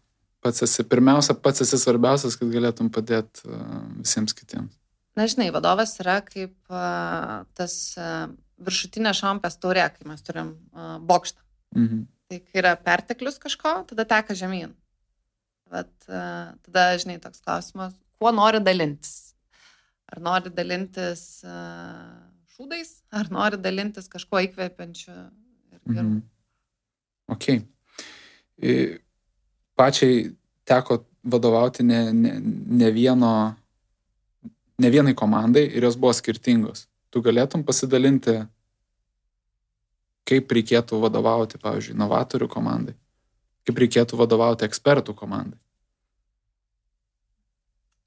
pats esi, pirmiausia, pats esi svarbiausias, kad galėtum padėti uh, visiems kitiems. Na, žinai, vadovas yra kaip uh, tas uh, viršutinė šampės taurė, kai mes turim uh, bokštą. Mhm. Tai kai yra perteklius kažko, tada teka žemyn. Bet uh, tada, žinai, toks klausimas, kuo nori dalintis? Ar nori dalintis uh, šūdais, ar nori dalintis kažkuo įkvepiančiu ir geru? Mhm. Ok. I pačiai teko vadovauti ne, ne, ne, vieno, ne vienai komandai ir jos buvo skirtingos. Tu galėtum pasidalinti, kaip reikėtų vadovauti, pavyzdžiui, inovatorių komandai, kaip reikėtų vadovauti ekspertų komandai.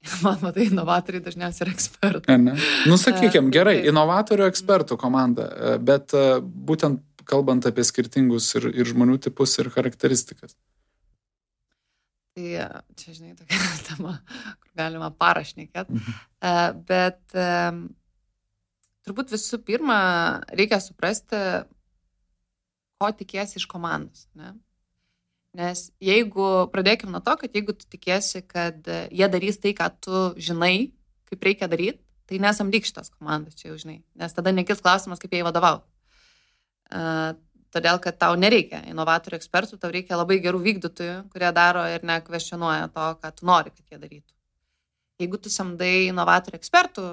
(laughs) Man, matai, inovatoriai dažniausiai yra ekspertai. Ne? Nusakykime, (laughs) gerai, inovatorių ekspertų komanda, bet būtent kalbant apie skirtingus ir, ir žmonių tipus ir charakteristikas. Tai čia, žinai, tokia (laughs) tema, kur galima parašnekėti. Mhm. E, bet um, turbūt visų pirma, reikia suprasti, ko tikiesi iš komandos. Ne? Nes jeigu, pradėkime nuo to, kad jeigu tu tikiesi, kad jie darys tai, ką tu žinai, kaip reikia daryti, tai nesamdyk šitos komandos, čia jau žinai. Nes tada nekils klausimas, kaip jai vadovauti. Uh, todėl kad tau nereikia inovatorių ekspertų, tau reikia labai gerų vykdytojų, kurie daro ir nekvestionuoja to, ką tu nori, kad jie darytų. Jeigu tu samdai inovatorių ekspertų,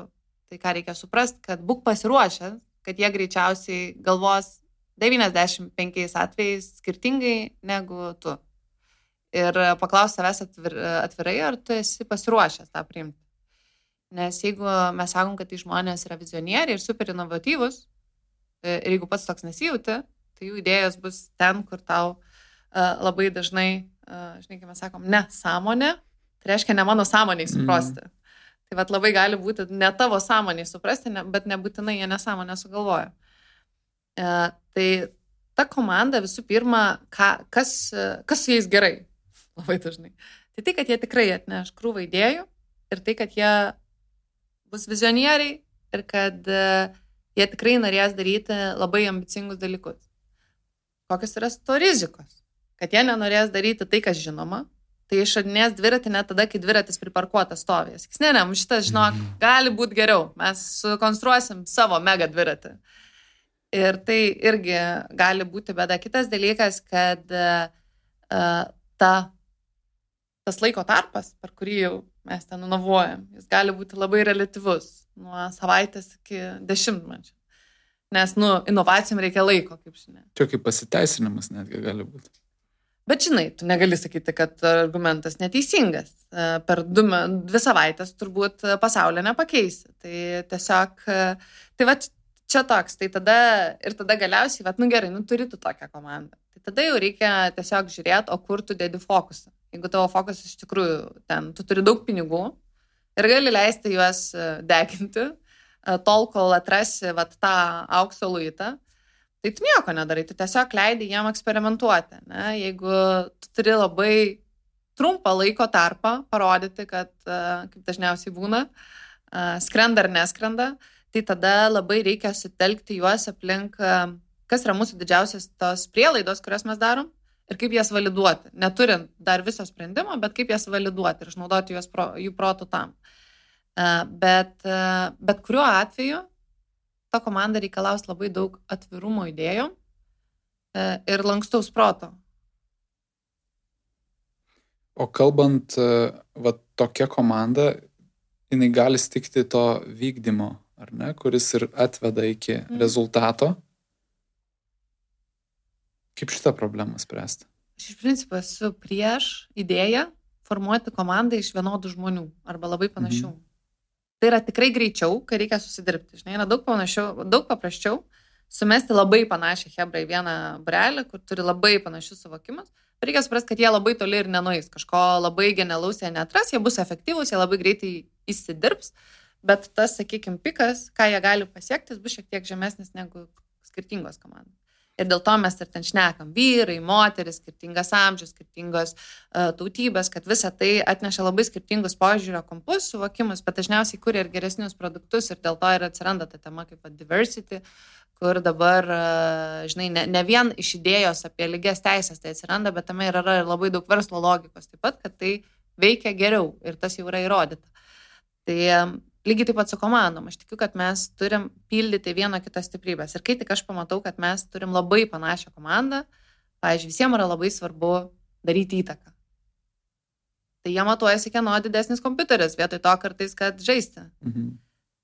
tai ką reikia suprasti, kad būk pasiruošęs, kad jie greičiausiai galvos 95 atvejais skirtingai negu tu. Ir paklaus savęs atvir, atvirai, ar tu esi pasiruošęs tą priimti. Nes jeigu mes sakom, kad tai žmonės yra vizionieriai ir super inovatyvus, ir jeigu pats toks nesijauti, tai jų idėjos bus ten, kur tau uh, labai dažnai, uh, žinai, kaip mes sakom, ne sąmonė, tai reiškia ne mano sąmoniai mhm. suprasti. Mm. Tai vad labai gali būti ne tavo sąmoniai suprasti, ne, bet nebūtinai jie nesąmonę sugalvoja. Uh, tai ta komanda visų pirma, ką, kas, kas su jais gerai, (laughs) labai dažnai. Tai tai, kad jie tikrai atneš krūvą idėjų ir tai, kad jie bus vizionieriai ir kad uh, jie tikrai norės daryti labai ambicingus dalykus kokios yra to rizikos. Kad jie nenorės daryti tai, kas žinoma, tai išradinės dviratį net tada, kai dviratis priparkuotas stovės. Ne, ne, šitas, žinok, mhm. gali būti geriau, mes sukonstruosim savo mega dviratį. Ir tai irgi gali būti bėda. Kitas dalykas, kad uh, ta, tas laiko tarpas, per kurį jau mes ten nunavuojam, jis gali būti labai relativus, nuo savaitės iki dešimtmečio. Nes, nu, inovacijom reikia laiko, kaip žinia. Čia kaip pasiteisinimas netgi gali būti. Bet žinai, tu negali sakyti, kad argumentas neteisingas. Per du, dvi savaitės turbūt pasaulio nepakeisi. Tai tiesiog, tai va čia toks, tai tada ir tada galiausiai, va, nu gerai, nu turi tu tokią komandą. Tai tada jau reikia tiesiog žiūrėti, o kur tu dedi fokusą. Jeigu tavo fokusas iš tikrųjų ten, tu turi daug pinigų ir gali leisti juos deginti, tol, kol atrasi vat, tą aukso luitą, tai tu nieko nedarai, tu tiesiog leidai jam eksperimentuoti. Ne? Jeigu tu turi labai trumpą laiko tarpą parodyti, kad, e, kaip dažniausiai būna, e, skrenda ar neskrenda, tai tada labai reikia sutelkti juos aplink, kas yra mūsų didžiausias tos prielaidos, kurias mes darom ir kaip jas validuoti. Neturint dar viso sprendimo, bet kaip jas validuoti ir išnaudoti pro, jų protų tam. Bet, e, bet kuriuo atveju ta komanda reikalaus labai daug atvirumo idėjom e, ir lankstaus proto. O kalbant, va tokia komanda, jinai gali stikti to vykdymo, ar ne, kuris ir atveda iki mm. rezultato. Kaip šitą problemą spręsti? Aš iš principo esu prieš idėją formuoti komandą iš vienodų žmonių arba labai panašių. Mhm. Tai yra tikrai greičiau, kai reikia susidirbti. Žinai, yra daug, panašiau, daug paprasčiau sumesti labai panašią hebrą į vieną brelį, kur turi labai panašius suvokimus. Reikia suprasti, kad jie labai toli ir nenuės. Kažko labai genialaus jie netras, jie bus efektyvūs, jie labai greitai įsidirbs, bet tas, sakykime, pikas, ką jie gali pasiekti, bus šiek tiek žemesnis negu skirtingos komandos. Ir dėl to mes ir ten šnekam vyrai, moteris, skirtingas amžius, skirtingos uh, tautybės, kad visa tai atneša labai skirtingus požiūrio kampus, suvokimus, bet dažniausiai kuria ir geresnius produktus ir dėl to ir atsiranda ta tema kaip diversity, kur dabar, uh, žinai, ne, ne vien iš idėjos apie lygias teisės tai atsiranda, bet tame yra ir labai daug verslo logikos taip pat, kad tai veikia geriau ir tas jau yra įrodyta. Tai Lygiai taip pat su komandom. Aš tikiu, kad mes turim pildyti vieno kito stiprybės. Ir kai tik aš pamatau, kad mes turim labai panašią komandą, pavyzdžiui, visiems yra labai svarbu daryti įtaką. Tai jie matuojasi, kieno didesnis kompiuteris, vietoj to kartais, kad žaisti. Mhm.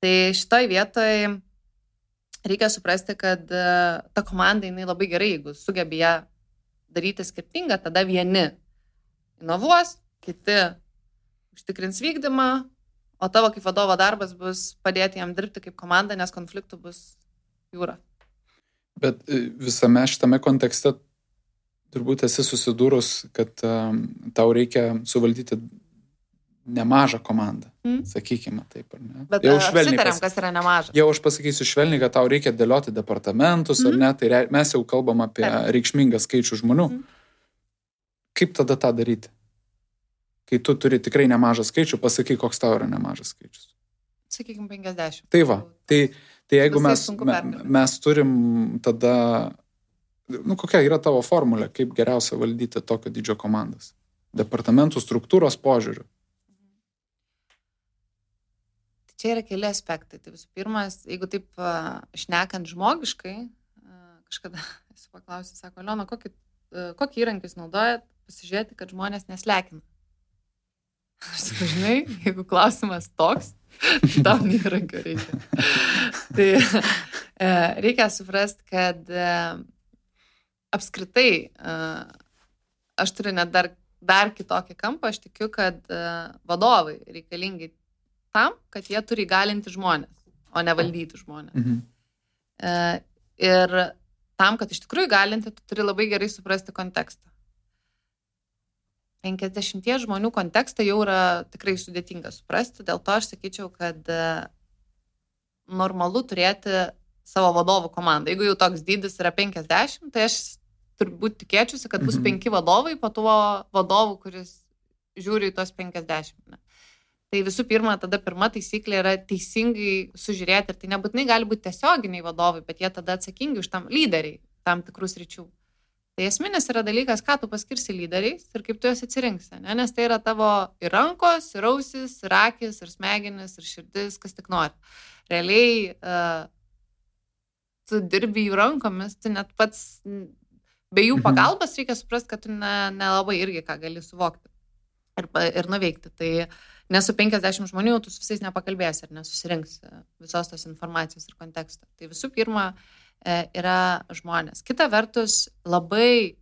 Tai šitoj vietoj reikia suprasti, kad e, ta komanda, jinai labai gerai, jeigu sugebė ją daryti skirtingą, tada vieni inovuos, kiti užtikrins vykdymą, O tavo kaip vadovo darbas bus padėti jam dirbti kaip komanda, nes konfliktų bus jūra. Bet e, visame šitame kontekste turbūt esi susidūrus, kad um, tau reikia suvaldyti nemažą komandą, mm. sakykime taip? Bet jau švelniai. Pas... kas yra nemažas. Jau aš pasakysiu švelniai, kad tau reikia dėlioti departamentus, mm. ar ne, tai re... mes jau kalbam apie taip. reikšmingą skaičių žmonių. Mm. Kaip tada tą daryti? Kai tu turi tikrai nemažą skaičių, pasaky, koks tau yra nemažas skaičius. Sakykime, 50. Tai va, tai, tai jeigu mes, me, mes turim tada, nu kokia yra tavo formulė, kaip geriausia valdyti tokio dydžio komandas? Departamentų struktūros požiūrių. Tai čia yra keli aspektai. Tai visų pirma, jeigu taip šnekant žmogiškai, kažkada esu paklausęs, sako, Liona, kokį, kokį įrankį jūs naudojat, pasižiūrėti, kad žmonės neslekina. Aš sakau, žinai, jeigu klausimas toks, tam įrankio reikia. tai e, reikia suprasti, kad e, apskritai e, aš turiu net dar, dar kitokį kampą, aš tikiu, kad vadovai reikalingi tam, kad jie turi įgalinti žmonės, o ne valdyti žmonės. Mhm. Ir tam, kad iš tikrųjų įgalinti, tu turi labai gerai suprasti kontekstą. 50 žmonių kontekstą jau yra tikrai sudėtinga suprasti, dėl to aš sakyčiau, kad e, normalu turėti savo vadovų komandą. Jeigu jau toks dydis yra 50, tai aš turbūt tikėčiausi, kad bus mhm. penki vadovai po tuo vadovu, kuris žiūri į tos 50. Ne. Tai visų pirma, tada pirma taisyklė yra teisingai sužiūrėti ir tai nebūtinai gali būti tiesioginiai vadovai, bet jie tada atsakingi už tam lyderiai tam tikrus ryčių. Tai esminis yra dalykas, ką tu paskirsi lyderiais ir kaip tu juos atsirinksi, ne? nes tai yra tavo ir rankos, ir ausis, ir akis, ir smegenis, ir širdis, kas tik nori. Realiai uh, tu dirbi jų rankomis, tu net pats be jų mhm. pagalbos reikia suprasti, kad tu nelabai ne irgi ką gali suvokti ir, ir nuveikti. Tai nes su 50 žmonių tu su visais nepakalbėsi ir nesusirinksi visos tos informacijos ir konteksto. Tai visų pirma, uh, yra žmonės. Kita vertus, labai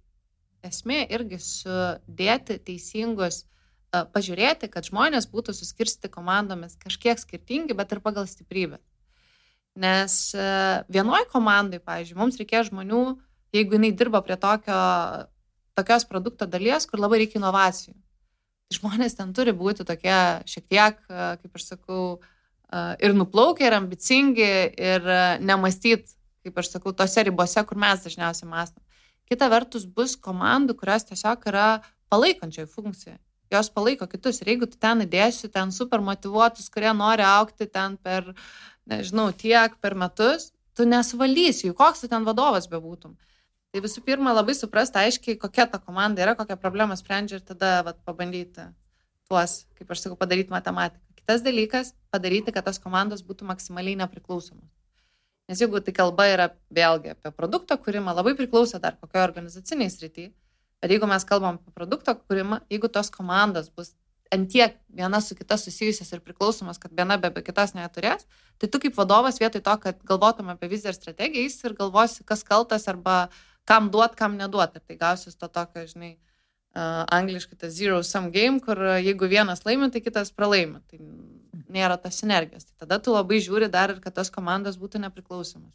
esmė irgi sudėti teisingus, e, pažiūrėti, kad žmonės būtų suskirsti komandomis kažkiek skirtingi, bet ir pagal stiprybę. Nes e, vienoj komandai, pavyzdžiui, mums reikės žmonių, jeigu jinai dirba prie tokio, tokios produkto dalies, kur labai reikia inovacijų. Žmonės ten turi būti tokie šiek tiek, kaip aš sakau, ir nuplaukę, ir ambicingi, ir nemastyti kaip aš sakau, tose ribose, kur mes dažniausiai mąstam. Kita vertus bus komandų, kurios tiesiog yra palaikančioje funkcijoje. Jos palaiko kitus. Ir jeigu tu ten įdėsi, ten super motivuotus, kurie nori aukti ten per, nežinau, tiek per metus, tu nesvalysi jų, koks tu ten vadovas bebūtum. Tai visų pirma, labai suprasti aiškiai, kokia ta komanda yra, kokią problemą sprendžia ir tada vat, pabandyti tuos, kaip aš sakau, padaryti matematiką. Kitas dalykas - padaryti, kad tos komandos būtų maksimaliai nepriklausomos. Nes jeigu tai kalba yra vėlgi apie produkto kūrimą, labai priklauso dar kokioje organizaciniai srityje. Bet jeigu mes kalbam apie produkto kūrimą, jeigu tos komandos bus antiek viena su kita susijusios ir priklausomas, kad viena be, be kitos neturės, tai tu kaip vadovas vietoj to, kad galvotum apie viziją ir strategiją, jis ir galvosi, kas kaltas arba kam duot, kam neduot. Ir tai gausis to tokio, žinai, uh, angliškai tas zero sum game, kur jeigu vienas laimi, tai kitas pralaimi. Tai nėra tos sinergijos. Tai tada tu labai žiūri dar ir kad tos komandos būtų nepriklausomas.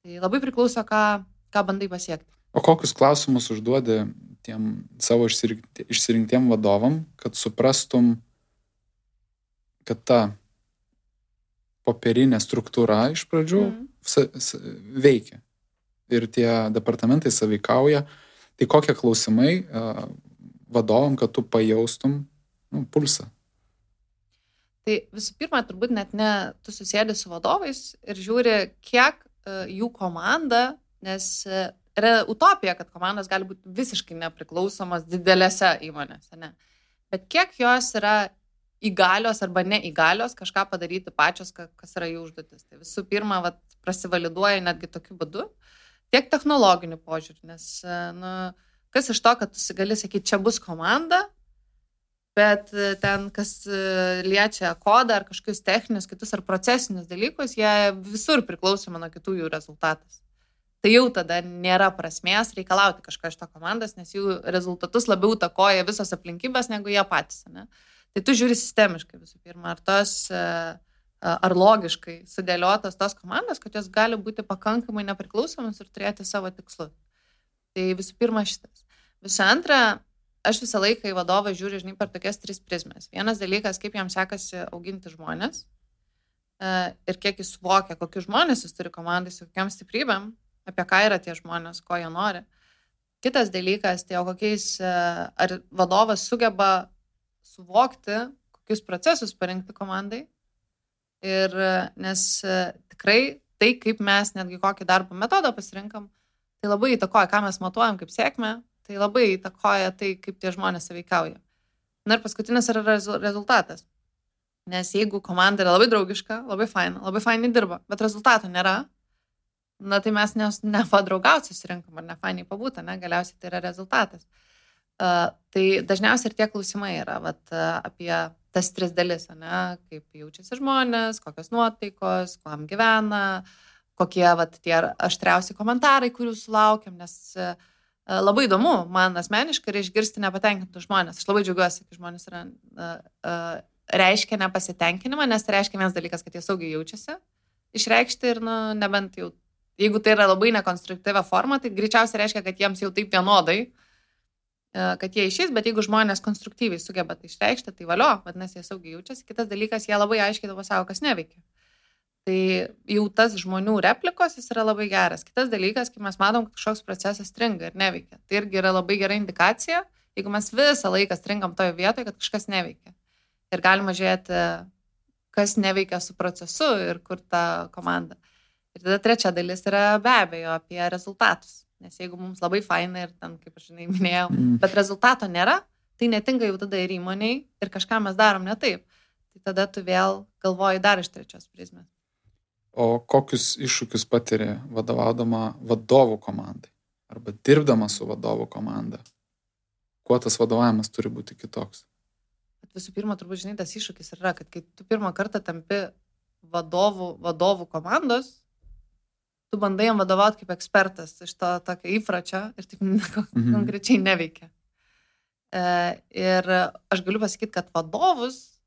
Tai labai priklauso, ką, ką bandai pasiekti. O kokius klausimus užduodi tiem savo išsirinktiem vadovam, kad suprastum, kad ta popierinė struktūra iš pradžių mm. veikia ir tie departamentai saveikauja. Tai kokie klausimai vadovam, kad tu pajaustum nu, pulsą? Tai visų pirma, turbūt net ne tu susėdė su vadovais ir žiūri, kiek uh, jų komanda, nes uh, yra utopija, kad komandos gali būti visiškai nepriklausomos didelėse įmonėse, ne? Bet kiek jos yra įgalios arba neįgalios kažką padaryti pačios, kas yra jų užduotis. Tai visų pirma, vat, prasivaliduoja netgi tokiu būdu, tiek technologiniu požiūriu, nes, nu, kas iš to, kad tu gali sakyti, čia bus komanda, bet ten, kas liečia kodą ar kažkokius techninius, kitus ar procesinius dalykus, jie visur priklausomi nuo kitų jų rezultatas tai jau tada nėra prasmės reikalauti kažką iš to komandos, nes jų rezultatus labiau takoja visos aplinkybės negu jie patys. Ne? Tai tu žiūri sistemiškai visų pirma, ar tos, e, ar logiškai sudėliotos tos komandos, kad jos gali būti pakankamai nepriklausomas ir turėti savo tikslus. Tai visų pirma šitas. Visų antra, aš visą laiką į vadovą žiūriu, žinai, per tokias tris prizmes. Vienas dalykas, kaip jam sekasi auginti žmonės e, ir kiek jis suvokia, kokius žmonės jis turi komandai, su kokiam stiprybėm apie ką yra tie žmonės, ko jie nori. Kitas dalykas, tai o kokiais, e, ar vadovas sugeba suvokti, kokius procesus parinkti komandai. Ir e, nes tikrai tai, kaip mes netgi kokį darbo metodą pasirinkam, tai labai įtakoja, ką mes matuojam kaip sėkmę, tai labai įtakoja tai, kaip tie žmonės saveikauja. Na ir paskutinis yra rezultatas. Nes jeigu komanda yra labai draugiška, labai faina, labai fainai dirba, bet rezultato nėra, na tai mes nes, ne padraugauti susirinkam ar ne fainai pabūti, ne, galiausiai tai yra rezultatas. Uh, tai dažniausiai ir tie klausimai yra vat, uh, apie tas tris dalis, ne, kaip jaučiasi žmonės, kokios nuotaikos, kuom gyvena, kokie vat, tie aštriausi komentarai, kurių sulaukiam, nes uh, labai įdomu man asmeniškai yra išgirsti nepatenkintų žmonės. Aš labai džiaugiuosi, kai žmonės yra, uh, uh, reiškia nepasitenkinimą, nes tai reiškia vienas dalykas, kad jie saugiai jaučiasi išreikšti ir, nu, nebent jau Jeigu tai yra labai nekonstruktyvia forma, tai greičiausiai reiškia, kad jiems jau taip vienodai, e, kad jie išės, bet jeigu žmonės konstruktyviai sugeba tai išreikšti, tai valio, vadinasi, jie saugiai jaučiasi. Kitas dalykas, jie labai aiškiai tavo savo, kas neveikia. Tai jau tas žmonių replikos jis yra labai geras. Kitas dalykas, kai mes matom, kad kažkoks procesas stringa ir neveikia. Tai irgi yra labai gera indikacija, jeigu mes visą laiką stringam toje vietoje, kad kažkas neveikia. Ir galima žiūrėti, kas neveikia su procesu ir kur ta komanda. Ir tada trečia dalis yra be abejo apie rezultatus. Nes jeigu mums labai faina ir ten, kaip aš žinai, minėjau, mm. bet rezultato nėra, tai netinka jau tada ir įmoniai ir kažką mes darom ne taip. Tai tada tu vėl galvoji dar iš trečios prizmės. O kokius iššūkius patiria vadovaudama vadovų komandai arba dirbdama su vadovų komanda? Kuo tas vadovavimas turi būti kitoks? Visų pirma, turbūt žinai, tas iššūkis yra, kad kai tu pirmą kartą tampi vadovų, vadovų komandos, tu bandai jam vadovauti kaip ekspertas iš to tokio įpračio ir taip (laughs) mhm. konkrečiai neveikia. E, ir aš galiu pasakyti, kad vadovus,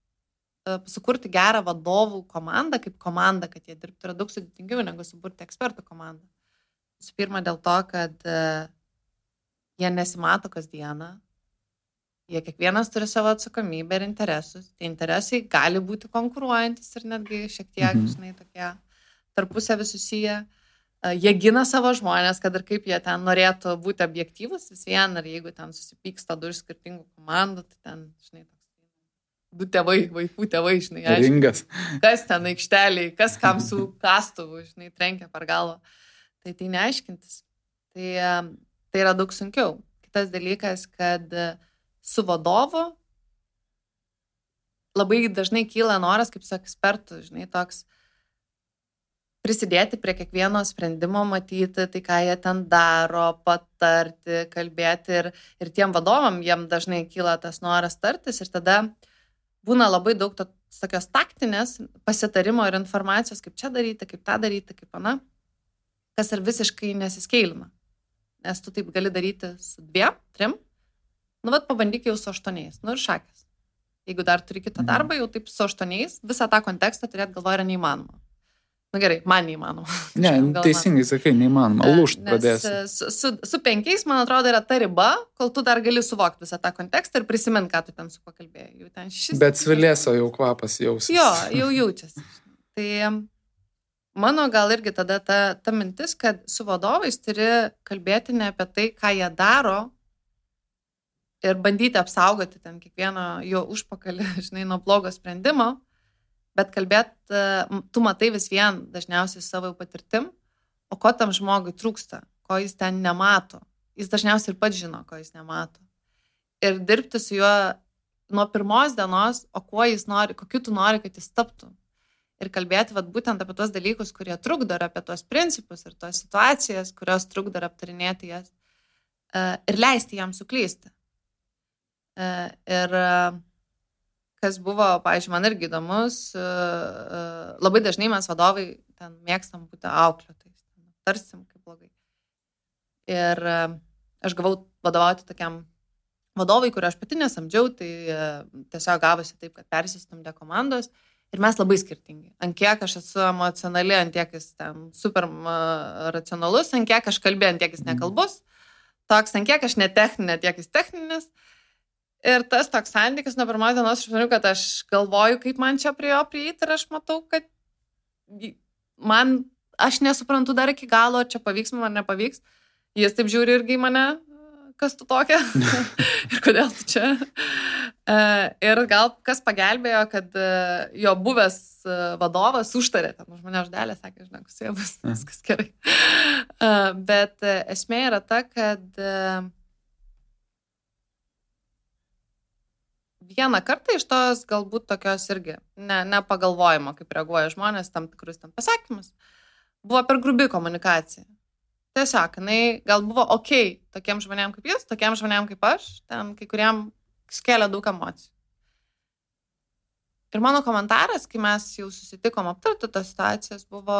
sukurti gerą vadovų komandą kaip komandą, kad jie dirbtų, yra daug sudėtingiau negu suburti ekspertų komandą. Visų pirma, dėl to, kad e, jie nesimato kasdieną, jie kiekvienas turi savo atsakomybę ir interesus. Tie interesai gali būti konkuruojantis ir netgi šiek tiek, mhm. žinai, tokie tarpusavį susiję. Uh, jie gina savo žmonės, kad ir kaip jie ten norėtų būti objektyvus vis vien, ar jeigu ten susipyksta du iš skirtingų komandų, tai ten, žinai, toks du tėvai, vaikų tėvai, žinai, aiškingas. Kas ten aikšteliai, kas kam su kastuvu, žinai, trenkia per galvą. Tai tai neaiškintis. Tai, tai yra daug sunkiau. Kitas dalykas, kad su vadovu labai dažnai kyla noras, kaip su ekspertu, žinai, toks prisidėti prie kiekvieno sprendimo, matyti tai, ką jie ten daro, patarti, kalbėti ir, ir tiem vadovam jiem dažnai kyla tas noras tartis ir tada būna labai daug to, tokios taktinės pasitarimo ir informacijos, kaip čia daryti, kaip tą daryti, kaip ana, kas ir visiškai nesiskeilina. Nes tu taip gali daryti su dviem, trim, nu, bet pabandyk jau su aštuoniais, nu ir šakės. Jeigu dar turi kitą mhm. darbą, jau taip su aštuoniais, visą tą kontekstą turėti galvoje yra neįmanoma. Na nu, gerai, man neįmanoma. (laughs) Ne, teisingai sakai, neįmanoma. Lūšt pradės. Su, su, su penkiais, man atrodo, yra ta riba, kol tu dar gali suvokti visą tą kontekstą ir prisimint, ką tu ten su kuo kalbėjai. Šis... Bet svilėso jau kvapas jausis. Jo, (laughs) jau jaučiasi. tai mano gal irgi tada ta, ta mintis, kad su vadovais turi kalbėti ne apie tai, ką jie daro, ir bandyti apsaugoti ten kiekvieną jo užpakalį, (laughs) žinai, nuo blogo sprendimo, bet kalbėt, tu matai vis vien dažniausiai savo patirtim, o ko tam žmogui trūksta, ko jis ten nemato. Jis dažniausiai ir pats žino, ko jis nemato. Ir dirbti su juo nuo pirmos dienos, o kuo jis nori, kokiu tu nori, kad jis taptų. Ir kalbėti vat, būtent apie tos dalykus, kurie trukdo, ir apie tos principus, ir tos situacijas, kurios trukdo aptarinėti jas. Ir leisti jam suklysti. Ir kas buvo, pavyzdžiui, man irgi įdomus, labai dažnai mes vadovai ten mėgstam būti auklėtais, tarsim kaip blogai. Ir aš gavau vadovauti tokiam vadovai, kurio aš pati nesamdžiau, tai tiesiog gavosi taip, kad persistumdė komandos ir mes labai skirtingi. Ant kiek aš esu emocionali, ant kiek jis ten super racionalus, ant kiek aš kalbėjau, ant kiek jis nekalbus, toks, ant kiek aš netechninė, tiek jis techninis. Ir tas toks santykis nuo pirmos dienos, aš žinau, kad aš galvoju, kaip man čia prie jo prieiti ir aš matau, kad man, aš nesuprantu dar iki galo, ar čia pavyks man ar nepavyks. Jis taip žiūri irgi į mane, kas tu tokia (laughs) ir kodėl tu čia. E, ir gal kas pagelbėjo, kad e, jo buvęs e, vadovas užtarė, ten už mane uždelė, sakė, žinok, su juo bus viskas gerai. Bet esmė yra ta, kad vieną kartą iš tos galbūt tokios irgi ne, nepagalvojimo, kaip reaguoja žmonės tam tikrus tam pasakymus, buvo per grubi komunikacija. Tiesiog, jinai gal buvo ok tokiem žmonėm kaip jūs, tokiem žmonėm kaip aš, ten kai kuriem skelia daug emocijų. Ir mano komentaras, kai mes jau susitikom aptarti tas situacijas, buvo,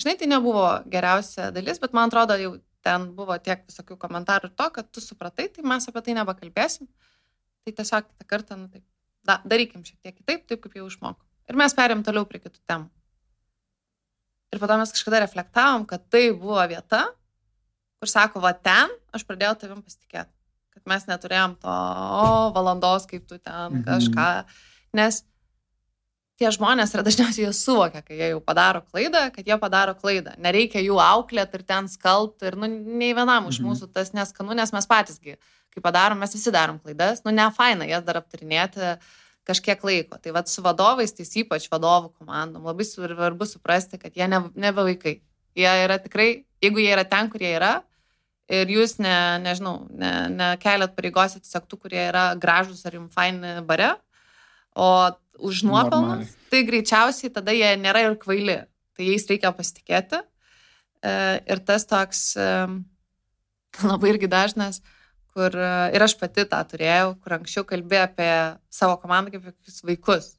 žinai, tai nebuvo geriausia dalis, bet man atrodo, jau ten buvo tiek visokių komentarų ir to, kad tu supratai, tai mes apie tai nebekalbėsim. Tai tiesiog kitą kartą, nu taip, da, darykim šiek tiek kitaip, taip kaip jau išmokom. Ir mes perėm toliau prie kitų temų. Ir po to mes kažkada reflektavom, kad tai buvo vieta, kur sako, va ten aš pradėjau tavim pasitikėti. Kad mes neturėjom to o, valandos, kaip tu ten mhm. kažką. Nes tie žmonės yra dažniausiai jie suvokia, kai jie jau padaro klaidą, kad jie padaro klaidą. Nereikia jų auklėti ir ten skalbti. Ir nu, nei vienam iš mhm. mūsų tas neskanu, nes mes patysgi kai padarom, mes visi darom klaidas, nu ne faina jas dar aptarinėti kažkiek laiko. Tai vad su vadovais, tai ypač vadovų komandom, labai svarbu suprasti, kad jie ne, nebe vaikai. Jie yra tikrai, jeigu jie yra ten, kur jie yra, ir jūs, ne, nežinau, ne, nekeliat pareigos tiesiog tų, kurie yra gražus ar jums faini bare, o už nuopelnus, tai greičiausiai tada jie nėra ir kvaili. Tai jais reikia pasitikėti. E, ir tas toks e, labai irgi dažnas, kur e, ir aš pati tą turėjau, kur anksčiau kalbėjau apie savo komandą kaip apie vaikus.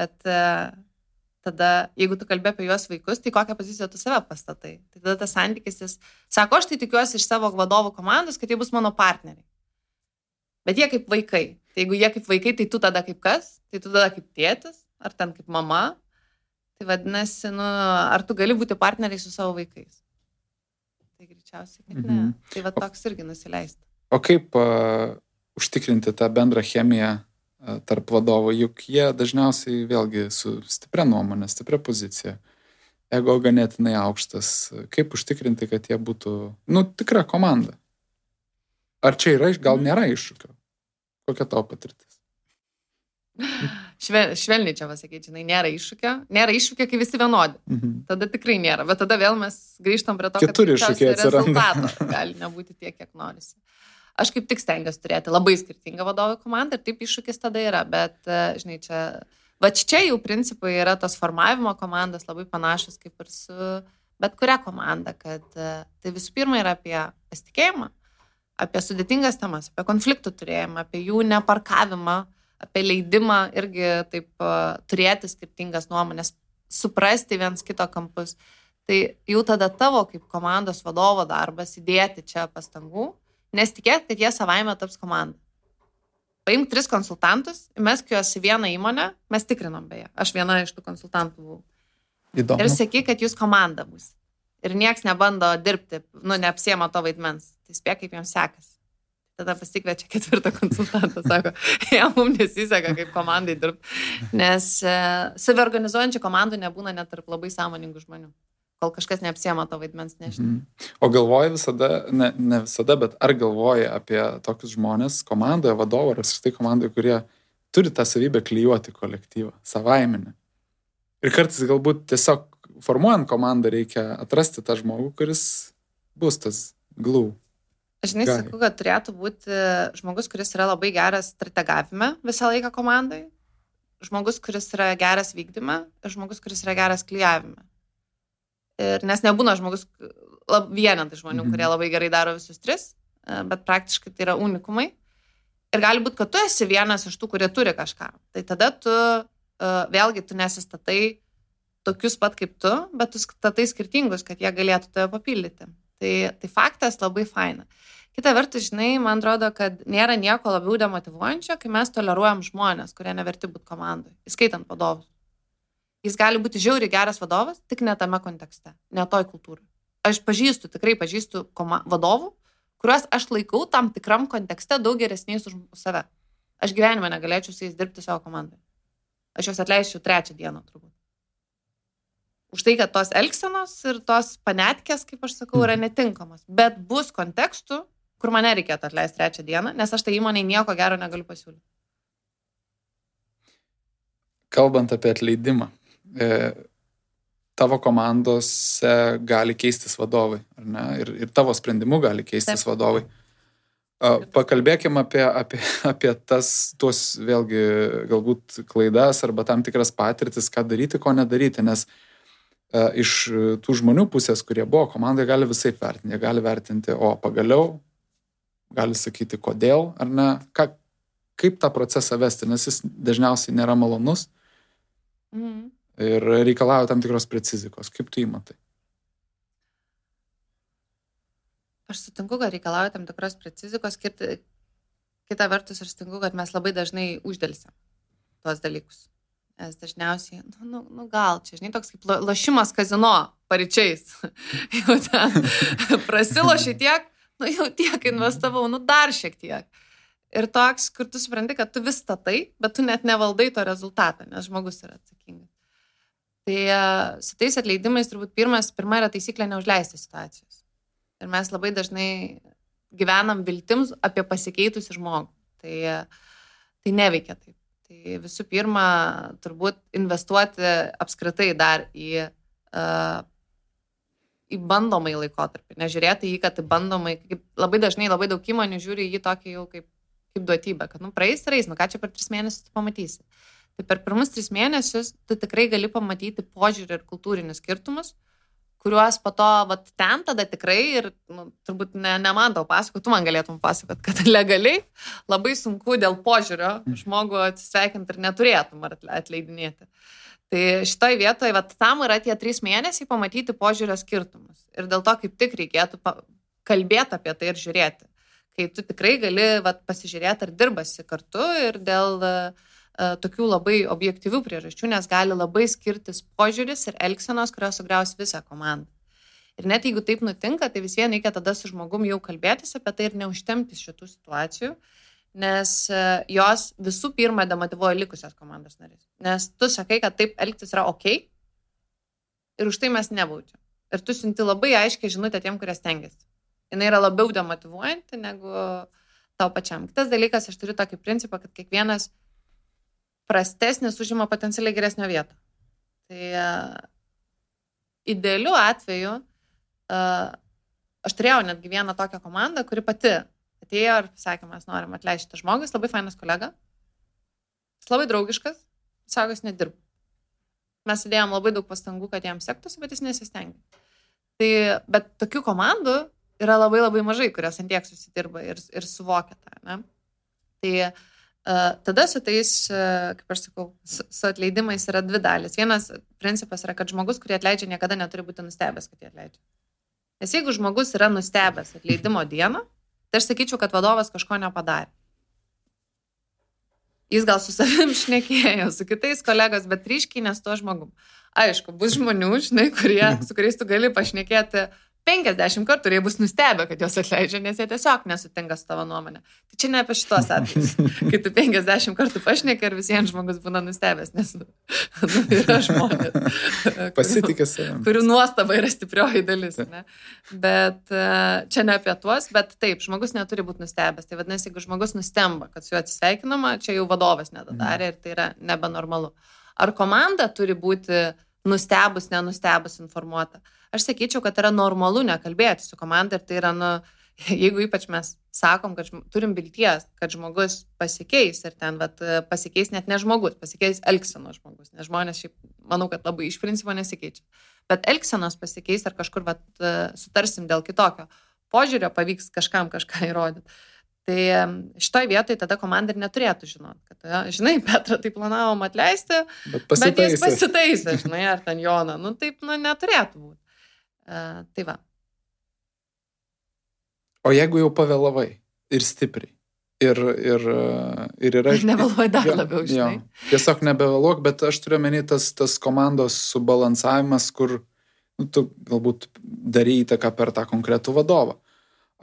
Bet uh, tada, jeigu tu kalbė apie juos vaikus, tai kokią poziciją tu save pastatai. Tai tada tas santykis, jis sako, aš tai tikiuosi iš savo vadovų komandos, kad jie bus mano partneriai. Bet jie kaip vaikai. Tai jeigu jie kaip vaikai, tai tu tada kaip kas? Tai tu tada kaip tėtis, ar ten kaip mama. Tai vadinasi, nu, ar tu gali būti partneriai su savo vaikais? Tai greičiausiai, kad ne. Mhm. Tai va toks irgi nusileisti. O kaip uh, užtikrinti tą bendrą chemiją uh, tarp vadovų, juk jie dažniausiai vėlgi su stipria nuomonė, stipria pozicija, ego ganėtinai aukštas. Kaip užtikrinti, kad jie būtų, nu, tikra komanda? Ar čia yra, gal mhm. nėra iššūkio? Kokia tavo patirtis? (sighs) Švel, švelniai čia pasakyti, žinai, nėra iššūkio. Nėra iššūkio, kai visi vienodi. Mhm. Tada tikrai nėra. Bet tada vėl mes grįžtam prie to, kad iššūkiai atsiranda. Rezultato gali nebūti tiek, kiek norisi. Aš kaip tik stengiuosi turėti labai skirtingą vadovų komandą ir taip iššūkis tada yra, bet, e, žinai, čia, va čia jau principai yra tos formavimo komandos labai panašus kaip ir su bet kuria komanda, kad e, tai visų pirma yra apie pasitikėjimą, apie sudėtingas temas, apie konfliktų turėjimą, apie jų neparkavimą, apie leidimą irgi taip uh, turėti skirtingas nuomonės, suprasti viens kito kampus. Tai jau tada tavo kaip komandos vadovo darbas įdėti čia pastangų, nes tikėt, kad jie savaime taps komanda. Paimk tris konsultantus, mesk juos į vieną įmonę, mes tikrinom beje, aš viena iš tų konsultantų buvau. Įdomu. Ir sakyk, kad jūs komanda bus. Ir nieks nebando dirbti, nu, neapsiema to vaidmens. Tai spėk, kaip jiems sekasi. Tada pasikviečia ketvirtą konsultantą, sako, (laughs) jam mums nesiseka kaip komandai dirbti. Nes e, saviorganizuojančių komandų nebūna net tarp labai sąmoningų žmonių. Kol kažkas neapsiema to vaidmens, nežinau. Mhm. O galvoji visada, ne, ne visada, bet ar galvoji apie tokius žmonės komandoje, vadovo ar apskritai komandoje, kurie turi tą savybę klyjuoti kolektyvą, savaiminę. Ir kartais galbūt tiesiog formuojant komandą reikia atrasti tą žmogų, kuris bus tas glū. Aš žinai, Gali. sakau, kad turėtų būti žmogus, kuris yra labai geras strategavime visą laiką komandai, žmogus, kuris yra geras vykdyme ir žmogus, kuris yra geras klyjavime. Ir nes nebūna žmogus, lab, vienetai žmonių, Mhm. kurie labai gerai daro visus tris, e, bet praktiškai tai yra unikumai. Ir gali būti, kad tu esi vienas iš tų, kurie turi kažką. Tai tada tu, e, vėlgi, tu nesistatai tokius pat kaip tu, bet tu statai skirtingus, kad jie galėtų tave papildyti. Tai, tai faktas labai faina. Kita vertus, žinai, man atrodo, kad nėra nieko labiau demotivuojančio, kai mes toleruojam žmonės, kurie neverti būti komandai, įskaitant vadovus. Jis gali būti žiauriai geras vadovas, tik ne tame kontekste, ne toj kultūrai. Aš pažįstu, tikrai pažįstu vadovų, kuriuos aš laikau tam tikram kontekste daug geresniais už save. Aš gyvenime negalėčiau su jais dirbti savo komandai. Aš juos atleisčiau trečią dieną turbūt. Už tai, kad tos elgsenos ir tos panetkės, kaip aš sakau, yra netinkamos. Bet bus kontekstų, kur mane reikėtų atleisti trečią dieną, nes aš tai įmonai nieko gero negaliu pasiūlyti. Kalbant apie atleidimą, tavo komandose gali keistis vadovai, ar ne? Ir, ir tavo sprendimu gali keistis Taip. vadovai. A, Pakalbėkim apie, apie, apie tas, tuos vėlgi galbūt klaidas arba tam tikras patirtis, ką daryti, ko nedaryti, nes e, iš tų žmonių pusės, kurie buvo komandai, gali visai vertinti. Jie gali vertinti, o pagaliau, gali sakyti, kodėl, ar ne, ką, kaip tą procesą vesti, nes jis dažniausiai nėra malonus Mhm. Ir reikalauja tam tikros precizikos. Kaip tu įmatai? Aš sutinku, kad reikalauja tam tikros precizikos, kita, vertus aš sutinku, kad mes labai dažnai uždėlsiam tuos dalykus. Nes dažniausiai, nu, nu, nu gal čia, žinai, toks kaip lošimas kazino paryčiais. (laughs) jau ten (laughs) prasiloši tiek, nu jau tiek investavau, nu dar šiek tiek. Ir toks, kur tu supranti, kad tu vis statai, bet tu net nevaldai to rezultato, nes žmogus yra atsakingas. Tai e, su tais atleidimais turbūt pirmas, pirma yra taisyklė neužleisti situacijos. Ir mes labai dažnai gyvenam viltims apie pasikeitusi žmogų. Tai, tai neveikia taip. Tai visų pirma, turbūt investuoti apskritai dar į, uh, į bandomąjį laikotarpį. Nežiūrėti jį, kad tai bandomai, kaip labai dažnai labai daug įmonių žiūri į jį tokį jau kaip, kaip duotybę, kad, nu, praeis ir eis, nu, ką čia per tris mėnesius tu pamatysi. Tai per pirmus tris mėnesius tu tikrai gali pamatyti požiūrį ir kultūrinius skirtumus, kuriuos po to, vat, ten tada tikrai ir, nu, turbūt ne, ne man tau pasakoti, tu man galėtum pasakoti, kad (laughs) legaliai labai sunku dėl požiūrio žmogų atsisveikinti ir neturėtum atleidinėti. Tai šitoj vietoje, vat, tam yra tie trys mėnesiai pamatyti požiūrio skirtumus. Ir dėl to kaip tik reikėtų kalbėti apie tai ir žiūrėti. Kai tu tikrai gali vat, pasižiūrėti, ar dirbasi kartu ir dėl uh, tokių labai objektyvių priežasčių, nes gali labai skirtis požiūris ir elgsenos, kurios sugriaus visą komandą. Ir net jeigu taip nutinka, tai vis vien reikia tada su žmogum jau kalbėtis apie tai ir neužtemti šitų situacijų, nes e, jos visų pirma demotivuoja likusios komandos narys. Nes tu sakai, kad taip elgtis yra ok ir už tai mes nebaudžiam. Ir tu siunti labai aiškiai žinutę tiem, kurie stengiasi. Jis yra labiau demotivuojanti negu tau pačiam. Kitas dalykas, aš turiu tokį principą, kad kiekvienas prastesnis užima potencialiai geresnio vietą. Tai uh, idealiu atveju uh, aš turėjau netgi vieną tokią komandą, kuri pati atėjo ir pasakė, mes norim atleisti šitą žmogų, jis labai fainas kolega, jis labai draugiškas, sako, jis nedirba. Mes įdėjom labai daug pastangų, kad jam sektųsi, bet jis nesistengė. Tai, bet tokių komandų yra labai labai mažai, kurios ant tiek susidirba ir, ir suvokia tą. Ne? Tai uh, tada su tais, uh, kaip aš sakau, su, su atleidimais yra dvi dalis. Vienas principas yra, kad žmogus, kurį atleidžia, niekada neturi būti nustebęs, kad jį atleidžia. Nes jeigu žmogus yra nustebęs atleidimo dieną, tai aš sakyčiau, kad vadovas kažko nepadarė. Jis gal su savim (laughs) šnekėjo, su kitais kolegos, bet ryškiai nes tuo žmogum. Aišku, bus žmonių, žinai, kurie, su kuriais tu gali pašnekėti 50 kartų ir jie bus nustebę, kad juos atleidžia, nes jie tiesiog nesutinka su tavo nuomonė. Tai čia ne apie šitos atvejus. (laughs) Kai tu 50 kartų pašneki ir visiems žmogus būna nustebęs, nes nu, (laughs) yra žmonės. (laughs) Pasitikė savimi. Kurių nuostaba yra stiprioji dalis. Ne? Bet e, čia ne apie tuos, bet taip, žmogus neturi būti nustebęs. Tai vadinasi, jeigu žmogus nustemba, kad su juo atsisveikinama, čia jau vadovas nedadarė ir tai yra nebenormalu. Ar komanda turi būti nustebus, nenustebus informuota? Aš sakyčiau, kad yra normalu nekalbėti su komanda ir tai yra, nu, (laughs) jeigu ypač mes sakom, kad turim vilties, kad žmogus pasikeis ir ten vat, pasikeis net ne žmogus, pasikeis elgsenos žmogus, nes žmonės šiaip, manau, kad labai iš principo nesikeičia. Bet elgsenos pasikeis ar kažkur vat, sutarsim dėl kitokio požiūrio, pavyks kažkam kažką (laughs) įrodyti. Tai šitoj vietoj tada komanda ir neturėtų žinoti, kad, ja, žinai, (laughs) Petrą tai planavom atleisti, bet, bet jis pasitaisė, žinai, ar ten Joną. Nu, taip, nu, neturėtų būti. Uh, tai va. O jeigu jau pavėlavai ir stipriai. Ir, ir, ir yra... (laughs) Nevėluoji dar jo, labiau, žinai. Jo. Tiesiog nebevėluok, bet aš turiu menį tas, tas komandos subalansavimas, kur nu, tu galbūt darai įtaką per tą konkretų vadovą.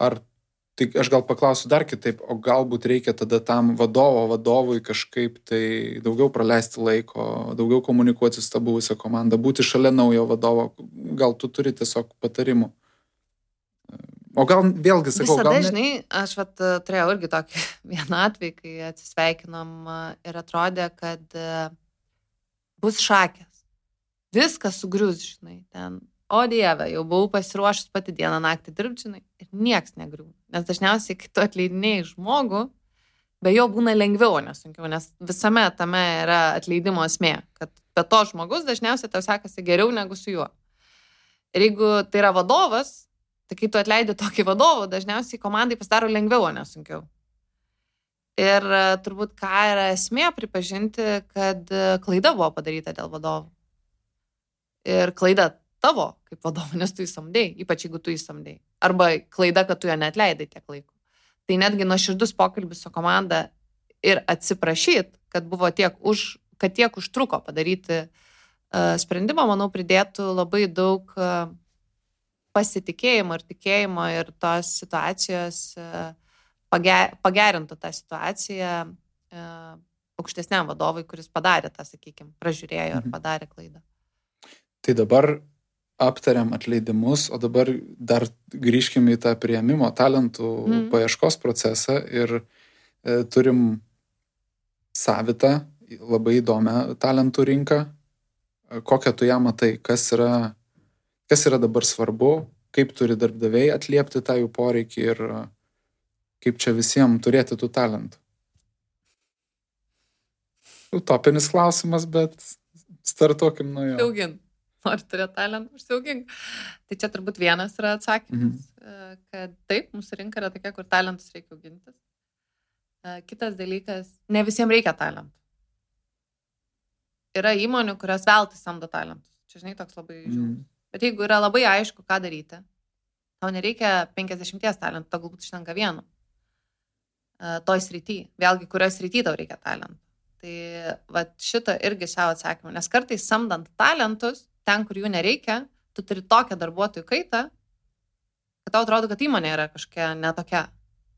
Ar Tai aš gal paklausiu dar kitaip, o galbūt reikia tada tam vadovo, vadovui kažkaip tai daugiau praleisti laiko, daugiau komunikuoti su tą buvusią komandą, būti šalia naujo vadovo, gal tu turi tiesiog patarimų. O gal vėlgi sakau, Visada, gal... Ne... Žinai, aš vat, turėjau irgi tokį (laughs) vieną atvejį, kai atsisveikinom ir atrodė, kad bus šakės. Viskas sugrius, žinai, ten o dieve, jau buvau pasiruošęs pati dieną naktį dirbdžinai ir nieks negriūna. Nes dažniausiai, kai tu atleidinėjai žmogų, be jo būna lengviau, nesunkiau, nes visame tame yra atleidimo esmė, kad be to žmogus dažniausiai tau sekasi geriau negu su juo. Ir jeigu tai yra vadovas, tai kai tu atleidi tokį vadovą, dažniausiai komandai pasidaro lengviau, nesunkiau. Ir e, turbūt ką yra esmė pripažinti, kad e, klaida buvo padaryta dėl vadovų. Ir klaida tavo kaip vadovo, nes tu įsamdėjai, ypač jeigu tu įsamdėjai. Arba klaida, kad tu jo netleidai tiek laiko. Tai netgi nuoširdus pokalbis su komanda ir atsiprašyt, kad buvo tiek už, kad tiek užtruko padaryti uh, sprendimą, manau, pridėtų labai daug uh, pasitikėjimo ir tikėjimo ir tos situacijos uh, pager, pagerintų tą situaciją uh, aukštesniam vadovui, kuris padarė tą, sakykime, pražiūrėjo mhm. ar padarė klaidą. Tai dabar aptariam atleidimus, o dabar dar grįžkime į tą prieimimo talentų mm. paieškos procesą ir e, turim savitą, labai įdomią talentų rinką. E, kokią tu ją matai, kas yra, kas yra dabar svarbu, kaip turi darbdaviai atliepti tą jų poreikį ir e, kaip čia visiems turėti tų talentų. Utopinis klausimas, bet startuokim nuo jo. Daugin nori turėti talentą, užsiaugink. Tai čia turbūt vienas yra atsakymas, mhm. kad taip, mūsų rinka yra tokia, kur talentus reikia augintis. E, kitas dalykas, ne visiems reikia talentų. Yra įmonių, kurios veltui samdo talentus. Čia, žinai, toks labai. Mhm. Bet jeigu yra labai aišku, ką daryti, tau nereikia 50 talentų, tau galbūt užtenka vieno. E, toj srity. Vėlgi, kurioje srity tau reikia talentų. Tai va šito irgi savo atsakymą, nes kartais samdant talentus, ten, kur jų nereikia, tu turi tokią darbuotojų kaitą, kad tau atrodo, kad įmonė yra kažkokia netokia.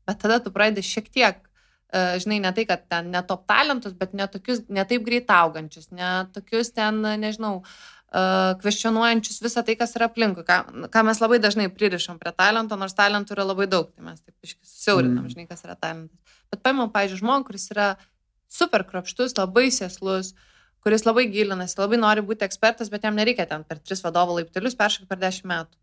Bet tada tu pradedi šiek tiek, uh, žinai, ne tai, kad ten netop talentus, bet netokius, netaip greit augančius, netokius ten, nežinau, uh, kvestionuojančius visą tai, kas yra aplinkui, ką, ką mes labai dažnai pririšam prie talento, nors talentų yra labai daug, tai mes taip susiaurinam, mm. žinai, kas yra talentas. Bet paimam, pavyzdžiui, žmogų, kuris yra super kropštus, labai sėslus, uh, kuris labai gilinasi, labai nori būti ekspertas, bet jam nereikia ten per tris vadovo laiptelius peršokti per dešimt metų.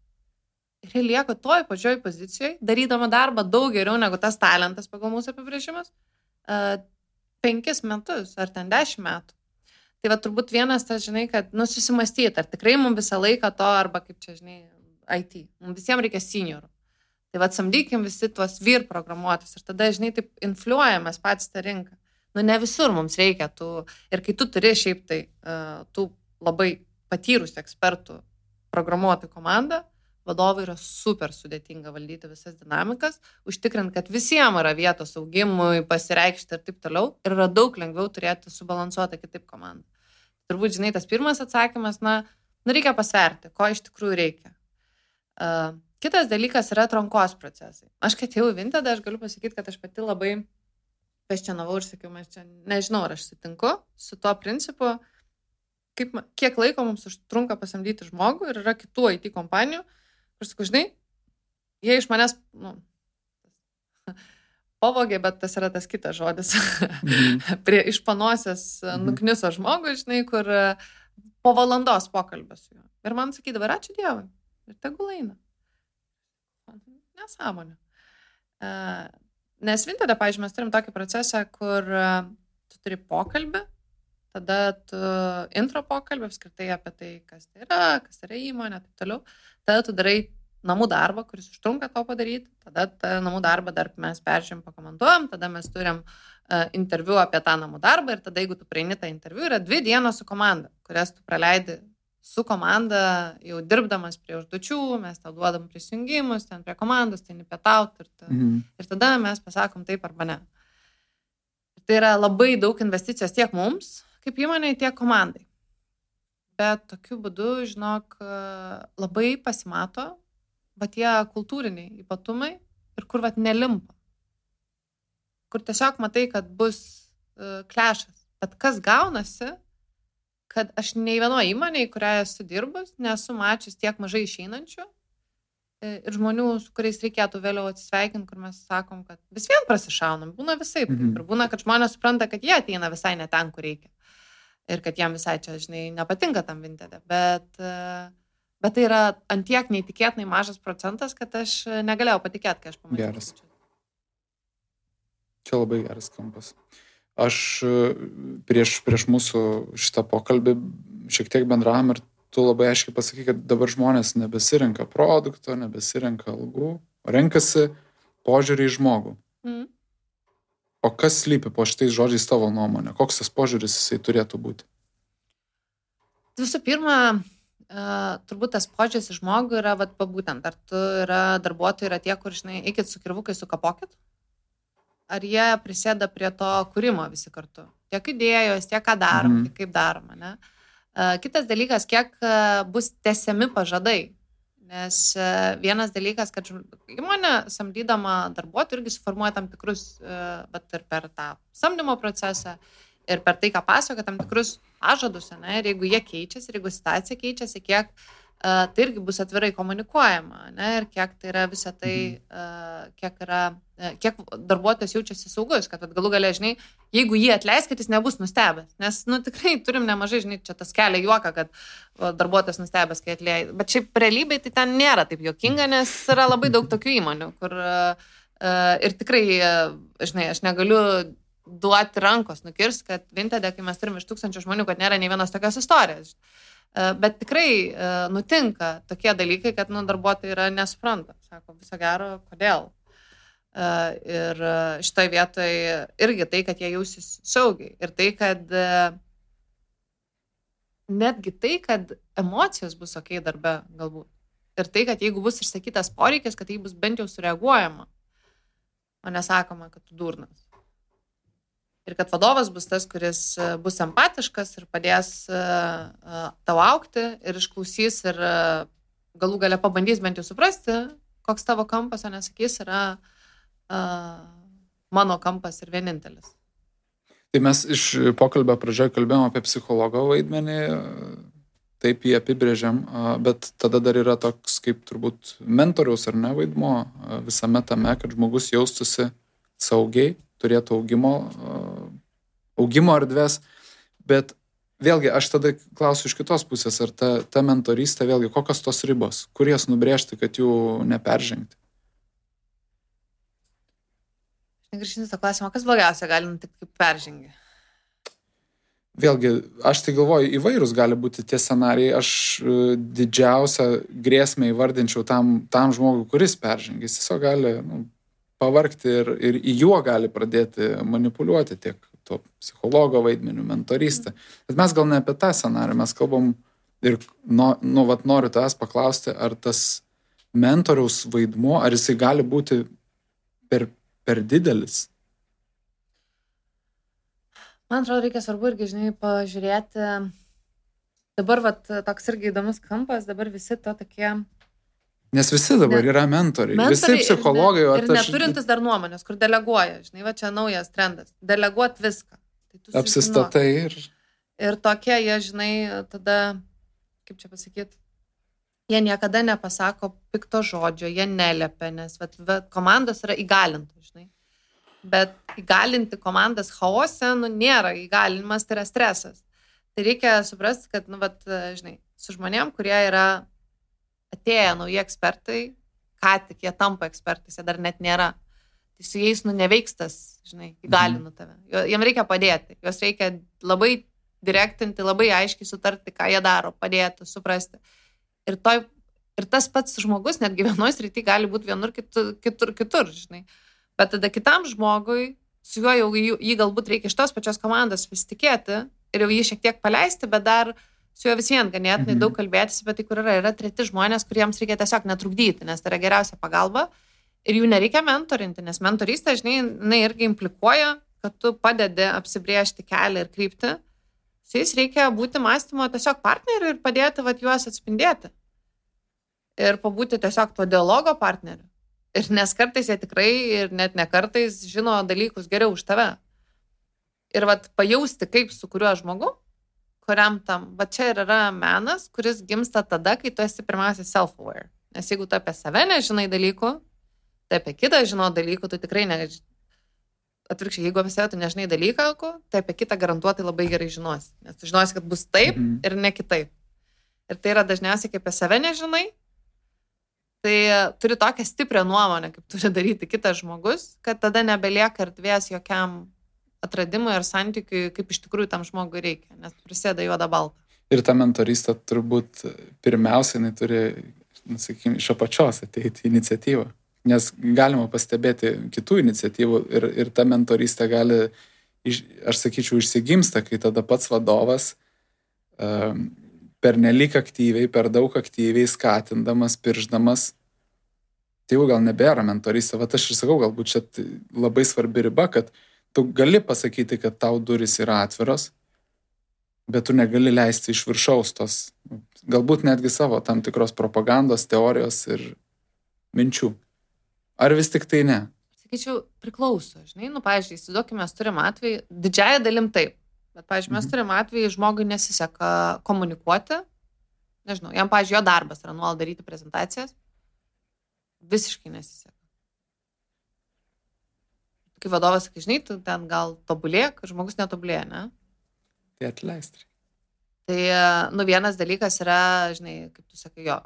ir jie lieka toj pačioj pozicijoje, darydama darbą daug geriau negu tas talentas pagal mūsų apibrėžimus, uh, penkis metus ar ten dešimt metų. Tai va turbūt vienas tas, žinai, kad nususimastyti, ar tikrai mums visą laiką to, arba kaip čia, žinai, IT. Mums visiems reikia seniorų. Tai vad samdykim visi tuos vyr programuotus ir tada, žinai, taip infliuojamas pats tą rinką. Nu, ne visur mums reikia tų. Ir kai tu turi šiaip tai uh, tų labai patyrusių ekspertų programuotojų komandą, vadovui yra super sudėtinga valdyti visas dinamikas, užtikrint, kad visiems yra vietos augimui, pasireikšti ir taip toliau. Ir yra daug lengviau turėti subalansuotą kitaip komandą. Turbūt, žinai, tas pirmas atsakymas, na, nu, reikia pasverti, ko iš tikrųjų reikia. Uh, kitas dalykas yra atrankos procesai. Aš, kai atėjau į Vintedą, aš galiu pasakyti, kad aš pati labai peščianavau ir sakiau, aš čia nežinau, ar aš sutinku su tuo principu, kaip, kiek laiko mums užtrunka pasamdyti žmogų ir yra kitų IT kompanijų, Aš sakau, žinai, jie iš manęs, nu, (laughs) pavogė, bet tas yra tas kitas žodis. Mhm. (laughs) Prie iš panosės mhm. nukniso žmogų, žinai, kur e, po valandos pokalbio su juo. Ir man sakydavo, ačiū Dievui. Ir tegul eina. Nesąmonė. Nes Vintada, pavyzdžiui, mes turim tokį procesą, kur uh, tu turi pokalbį, tada tu intro pokalbį apskritai apie tai, kas tai yra, kas yra įmonė, taip toliau. Tada tu darai namų darbą, kuris užtrunka to padaryti, tada tą namų darbą dar mes peržiūrim, pakomentuojam, tada mes turim uh, interviu apie tą namų darbą ir tada, jeigu tu prieini tą interviu, yra dvi dienos su komanda, kurias tu praleidi su komanda, jau dirbdamas prie užduočių, mes tau duodam prisijungimus, ten prie komandos, ten pietauti ir, ta, mhm. ir tada mes pasakom taip arba ne. Tai yra labai daug investicijos tiek mums, kaip įmonė, tiek komandai bet tokiu būdu, žinok, labai pasimato, va tie kultūriniai ypatumai ir kur va nelimpa. Kur tiesiog matai, kad bus klešas. Bet kas gaunasi, kad aš nei vienoje įmonėje, kurioje esu dirbus, nesu mačius tiek mažai išeinančių e, ir žmonių, su kuriais reikėtų vėliau atsisveikinti, kur mes sakom, kad vis vien prasišaunam. Būna visai. Mhm. Ir būna, kad žmonės supranta, kad jie ateina visai ne ten, kur reikia ir kad jam visai čia, žinai, nepatinka tam vintelė. Bet, e, bet tai yra antiek neįtikėtinai mažas procentas, kad aš negalėjau patikėti, kai aš pamačiau. Geras. Čia labai geras kampas. Aš e, prieš, prieš mūsų šitą pokalbį šiek tiek bendravom ir tu labai aiškiai pasakai, kad dabar žmonės nebesirenka produkto, nebesirenka algų, renkasi požiūrį į žmogų. Mm. O kas slypi po šitais žodžiais tavo nuomonė? Koks tas požiūris jisai turėtų būti? Visų pirma, uh, turbūt tas požiūris į žmogų yra, vat, būtent, ar tu yra darbuotojai, yra tie, kur, žinai, eikit su kirvukai, sukapokit, ar jie prisėda prie to kūrimo visi kartu. Tiek idėjos, tiek ką darom, mm -hmm. tiek kaip darom, ne? Kitas dalykas, kiek bus tesiami pažadai. Nes vienas dalykas, kad įmonė samdydama darbuotojų irgi suformuoja tam tikrus, bet ir per tą samdymo procesą, ir per tai, ką pasakoja, tam tikrus pažadus, ne? ir jeigu jie keičiasi, ir jeigu situacija keičiasi, kiek uh, tai irgi bus atvirai komunikuojama, ne, ir kiek tai yra visą tai, mhm. kiek, yra, kiek darbuotojas jaučiasi saugus, kad galų gale, žinai, jeigu jį atleis, kad jis nebus nustebęs. Nes, nu, tikrai turim nemažai, žinai, čia tas kelia juoką, kad darbuotojas nustebęs, kai atleidai. Bet šiaip realybėje tai ten nėra taip juokinga, nes yra labai daug tokių įmonių, kur ir tikrai, žinai, aš negaliu duoti rankos nukirsti, kad Vintedė, kai mes turime iš tūkstančių žmonių, kad nėra nei vienos tokios istorijos. E, bet tikrai e, nutinka tokie dalykai, kad nu, darbuotojai yra nesupranta. Sako, viso gero, kodėl. E, ir šitoje vietoje irgi tai, kad jie jausis saugiai. Ir tai, kad netgi tai, kad emocijos bus ok darbe galbūt. Ir tai, kad jeigu bus išsakytas poreikis, kad tai bus bent jau sureaguojama, o nesakoma, kad tu durnas ir kad vadovas bus tas, kuris e, bus empatiškas ir padės e, e, tau aukti ir išklausys ir galų gale pabandys bent jau suprasti, koks tavo kampas, o nesakys, yra uh, mano kampas ir vienintelis. Tai mes iš pokalbio pradžioje kalbėjome apie psichologo vaidmenį, taip jį apibrėžiam, bet tada dar yra toks kaip turbūt mentoriaus ar ne vaidmo visame tame, kad žmogus jaustųsi saugiai turėtų augimo, augimo erdvės, bet vėlgi, aš tada klausiu iš kitos pusės, ar ta, ta mentorystė, vėlgi, kokios tos ribos, kur jas nubrėžti, kad jų neperžengti. Negrįžtinti tą klausimą, kas blogiausia gali nutikti, kaip peržengi? Vėlgi, aš tai galvoju, įvairūs gali būti tie scenarijai. Aš e, didžiausią grėsmę įvardinčiau tam, tam žmogui, kuris peržengė. Jis tiesiog gali nu, pavarkti ir, ir į juo gali pradėti manipuliuoti tiek to psichologo vaidmeniu, mentorystę. Bet mes gal ne apie tą scenariją, mes kalbam ir, nu, nu vat, noriu tavęs paklausti, ar tas mentoriaus vaidmuo, ar jisai gali būti per, per didelis Man atrodo, reikia svarbu irgi, žinai, pažiūrėti. Dabar, vat, toks irgi įdomus kampas, dabar visi to tokie. Nes visi dabar ne, yra mentoriai. mentoriai visi psichologai. Ir, ne, ir neturintis aš... dar nuomonės, kur deleguoja, žinai, va čia naujas trendas. Deleguot viską. Tai Apsistatai ir. Ir tokie jie, žinai, tada, kaip čia pasakyti, jie niekada nepasako pikto žodžio, jie neliepia, nes vat, vat, komandos yra įgalintos, žinai bet įgalinti komandas chaose, nu, nėra įgalinimas, tai yra stresas. Tai reikia suprasti, kad, nu, vat, žinai, su žmonėm, kurie yra atėję nauji ekspertai, ką tik jie tampa ekspertais, jie dar net nėra. Tai su jais, nu, neveiks tas, žinai, įgalinu tave. Jiem reikia padėti, juos reikia labai direktinti, labai aiškiai sutarti, ką jie daro, padėti, suprasti. Ir, toj, ir tas pats žmogus netgi (laughs) vienoje srityje gali būti vienur, kitur, kitur, kitur žinai. Uh, Bet tada kitam žmogui, su juo jau jį, galbūt reikia iš tos pačios komandos pasitikėti ir jau jį šiek tiek paleisti, bet dar su juo vis vien ganėtinai mhm. daug kalbėtis apie tai, kur yra. Yra treti žmonės, kuriems reikia tiesiog netrukdyti, nes tai yra geriausia pagalba. Ir jų nereikia mentorinti, nes mentorystė, žinai, jinai irgi implikuoja, kad tu padedi apsibriežti kelią ir kryptį. Su jais reikia būti mąstymo tiesiog partneriu ir padėti vat, juos atspindėti. Ir pabūti tiesiog to dialogo partneriu. Ir nes kartais jie tikrai ir net ne kartais žino dalykus geriau už tave. Ir vat pajausti, kaip su kuriuo žmogu, kuriam tam, va čia ir yra menas, kuris gimsta tada, kai tu esi pirmiausia self-aware. Nes jeigu tu apie save nežinai dalykų, tai apie kitą žino dalykų, tu tikrai nežinai. Atvirkščiai, jeigu apie save tu nežinai dalykų, tai apie kitą garantuotai labai gerai žinosi. Nes tu žinosi, kad bus taip mhm. ir ne kitaip. Ir tai yra dažniausiai, kai apie save nežinai, tai turi tokią stiprią nuomonę, kaip turi daryti kitas žmogus, kad tada nebelieka erdvės jokiam atradimui ar santykiui, kaip iš tikrųjų tam žmogui reikia, nes prisėda juoda balta. Ir ta mentorystė turbūt pirmiausia, jinai turi, sakykime, iš apačios ateiti iniciatyvą. Nes galima pastebėti kitų iniciatyvų ir, ir ta mentorystė gali, iš, aš sakyčiau, išsigimsta, kai tada pats vadovas um, per nelik aktyviai, per daug aktyviai skatindamas, pirždamas, tai jau gal nebėra mentorystė. Vat aš ir sakau, galbūt čia labai svarbi riba, kad tu gali pasakyti, kad tau duris yra atviros, bet tu negali leisti iš viršaus tos, galbūt netgi savo tam tikros propagandos, teorijos ir minčių. Ar vis tik tai ne? Sakyčiau, priklauso, žinai, nu, pavyzdžiui, įsivaizduokime, mes turim atvejį, didžiaja dalim taip, Bet, pavyzdžiui, mes mhm. turim atvejį, žmogui nesiseka komunikuoti. Nežinau, jam, pavyzdžiui, jo darbas yra nuolat daryti prezentacijas. Visiškai nesiseka. Kai vadovas sakai, žinai, tu ten gal tobulėk, žmogus netobulėja, ne? Tai atleisti. Tai, nu, vienas dalykas yra, žinai, kaip tu sakai, jo,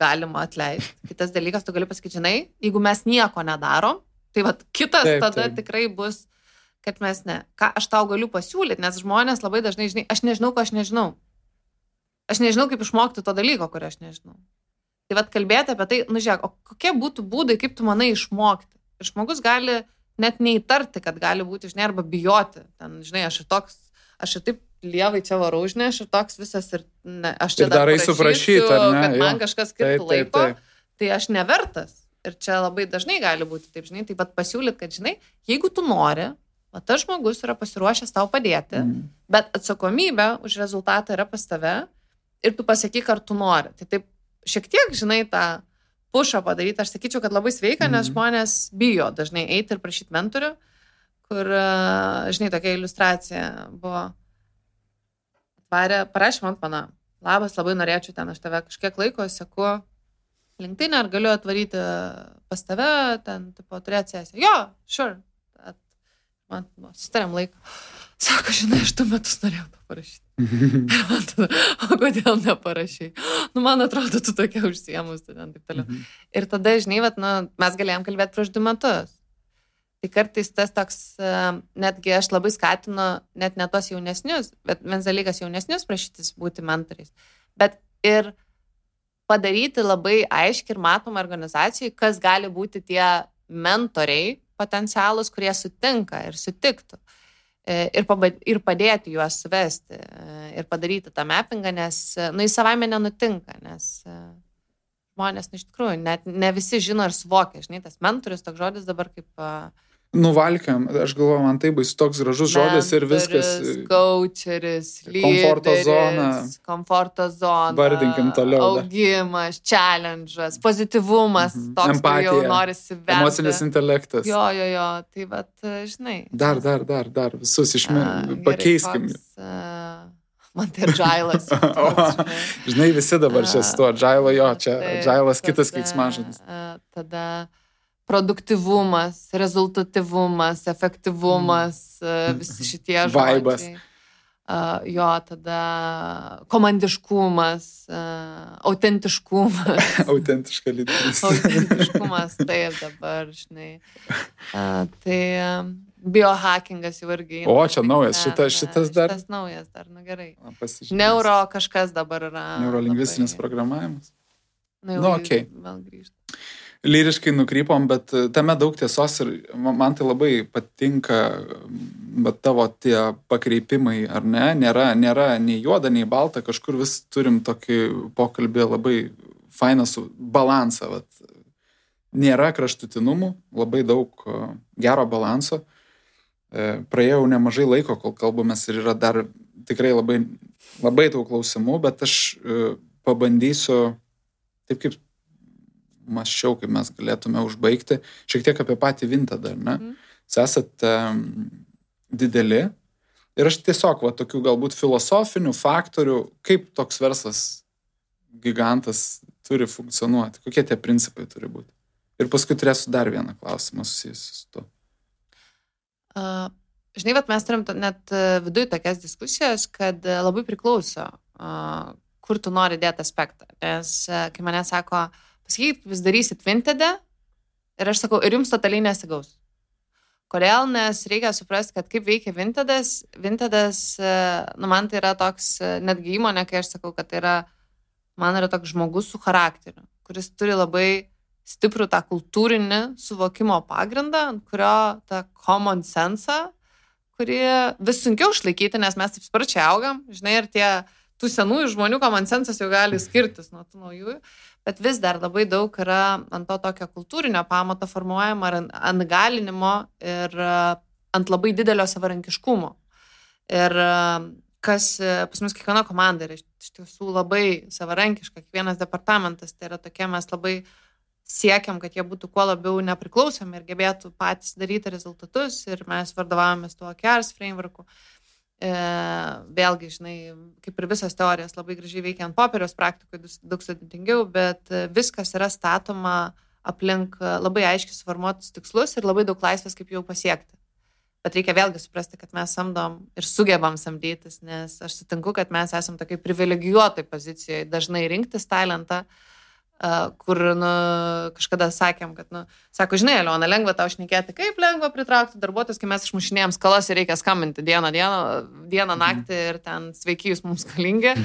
galima atleisti. Kitas dalykas, tu gali pasakyti, žinai, jeigu mes nieko nedarom, tai vad kitas taip, tada taip. tikrai bus kad mes ne. Ką aš tau galiu pasiūlyti, nes žmonės labai dažnai, žinai, aš nežinau, ko aš nežinau. Aš nežinau, kaip išmokti to dalyko, kurio aš nežinau. Tai vad kalbėti apie tai, nu žiūrėk, o kokie būtų būdai, kaip tu manai išmokti. Ir žmogus gali net neįtarti, kad gali būti, žinai, arba bijoti. Ten, žinai, aš ir toks, aš ir taip lievai čia varau, žinai, aš ir toks visas ir ne, aš čia ir darai suprašyti, kad man kažkas skirtų laiko, taip, taip. tai aš nevertas. Ir čia labai dažnai gali būti, taip žinai, taip pat pasiūlyt, kad, žinai, jeigu tu nori, o tas žmogus yra pasiruošęs tau padėti, mm. bet atsakomybė už rezultatą yra pas tave ir tu pasakyk, ar tu nori. Tai taip šiek tiek, žinai, tą pušą padaryti, aš sakyčiau, kad labai sveika, nes žmonės bijo dažnai eiti ir prašyti mentorių, kur, žinai, tokia iliustracija buvo. Parašė man pana, labas, labai norėčiau ten, aš tave kažkiek laiko seku linktinę, ar galiu atvaryti pas tave, ten, tipo, turėti sesiją. Jo, sure, man, nu, sutarėm laiką. Sako, žinai, aš du metus norėjau parašyti. (laughs) Tada, o kodėl neparašai? Nu, man atrodo, tu tokia užsiemus, ten taip toliau. Mhm. Ir tada, žinai, vat, nu, mes galėjom kalbėti prieš du metus. Tai kartais tas toks, e, netgi aš labai skatinu net ne tos jaunesnius, bet vienas dalykas jaunesnius prašytis būti mentoriais, bet ir padaryti labai aiškiai ir matomą organizacijai, kas gali būti tie mentoriai potencialus, kurie sutinka ir sutiktų. E, Ir, paba- ir padėti juos suvesti e, ir padaryti tą mappingą, nes, e, nu, jis savaime nenutinka, nes e, žmonės, nu, iš tikrųjų, net ne visi žino ir suvokia, žinai, tas mentorius, toks žodis dabar kaip a, Nuvalkiam, aš galvoju, man tai bus toks gražus žodis ir viskas. Coacheris, Komforto zona. Komforto zona. Vardinkim toliau. Augimas, challenge'as, pozityvumas, Mhm. toks, kur jau Empatija, norisi verti. Emocinis intelektas. Jo, jo, jo, tai vad, žinai. Dar, dar, dar, dar, visus a, išmė... gerai, Pakeiskim. koks, a, Man tai džailas. Žinai, visi dabar čia su tuo džailo, jo, čia džailas kitas keiksmažodis. a, Tada produktivumas, rezultatyvumas, efektyvumas, a, visi šitie Mhm. (laughs) Vaibas. žodžiai. A, Jo, tada komandiškumas, a, autentiškumas. (laughs) Autentiška lyderystė. Autentiškumas, taip dabar, žinai. A, tai biohackingas jau irgi. O, čia naujas, Ne, šita- šitas dar- Šitas naujas dar, na gerai. Pasižiūrėsim. Neuro kažkas dabar yra. Neurolingvistinis labai- programavimas. Na, Nu, vėl- okei. Vėl grįžti. Lyriškai nukrypom, bet e, tame daug tiesos ir ma- man tai labai patinka, bet tavo tie pakreipimai, ar ne, nėra, nėra nei juoda, nei balta, kažkur vis turim tokį pokalbį labai fainą su balansą. Vat. Nėra kraštutinumų, labai daug e, gero balanso. E, Praėjau nemažai laiko, kol kalbamės ir yra dar tikrai labai, labai daug klausimų, bet aš pabandysiu taip kaip maščiau, kaip mes galėtume užbaigti, šiek tiek apie patį Vintadą, ar ne? Mhm. Jūs esate um, dideli ir aš tiesiog, va, tokių galbūt filosofinių faktorių, kaip toks verslas gigantas turi funkcionuoti, kokie tie principai turi būti. Ir paskui turėsiu dar vieną klausimą susijusiu su tuo. Uh, žinai, bet mes turim net uh, viduje tokias diskusijas, kad uh, labai priklauso, uh, kur tu nori dėti aspektą. Nes uh, kai mane sako, pasakykit, vis darysit vintedę ir aš sakau, ir jums totaliai nesigaus. Kodėl? Nes reikia suprasti, kad kaip veikia vintedas. Vintedas, uh, nu man tai yra toks, uh, netgi įmonė, kai aš sakau, kad tai yra, man yra toks žmogus su charakteriu, kuris turi labai stiprų tą kultūrinį suvokimo pagrindą, ant kurio tą common sense, kurį vis sunkiau išlaikyti, nes mes taip sparčiai augam, žinai, ir tie tų senųjų žmonių common sense jau gali skirtis nuo tų naujųjų, bet vis dar labai daug yra ant to tokio kultūrinio pamato formuojama ar ant- galinimo ir e, ant labai didelio savarankiškumo. Ir e, kas e, pas mus kiekviena komanda yra iš tiesų labai savarankiška, kiekvienas departamentas, tai yra tokie mes labai siekiam, kad jie būtų kuo labiau nepriklausomi ir gebėtų patys daryti rezultatus ir mes vadovavomės tuo KERS frameworku. E, vėlgi, žinai, kaip ir visos teorijos labai gražiai veikia ant popieriaus, praktikoje daug sudėtingiau, bet e, viskas yra statoma aplink e, labai aiškiai suformuotus tikslus ir labai daug laisvės, kaip jau pasiekti. Bet reikia vėlgi suprasti, kad mes samdom ir sugebam samdytis, nes aš sutinku, kad mes esame tokiai privilegijuotai pozicijoje dažnai rinktis talentą, a, kur nu, kažkada sakėm, kad, nu, sako, žinai, Aliona, lengva tau šnekėti, kaip lengva pritraukti darbuotojus, kai mes išmušinėjom skalas ir reikia skambinti dieną, dieną, dieną naktį ir ten sveiki jūs mums galingi,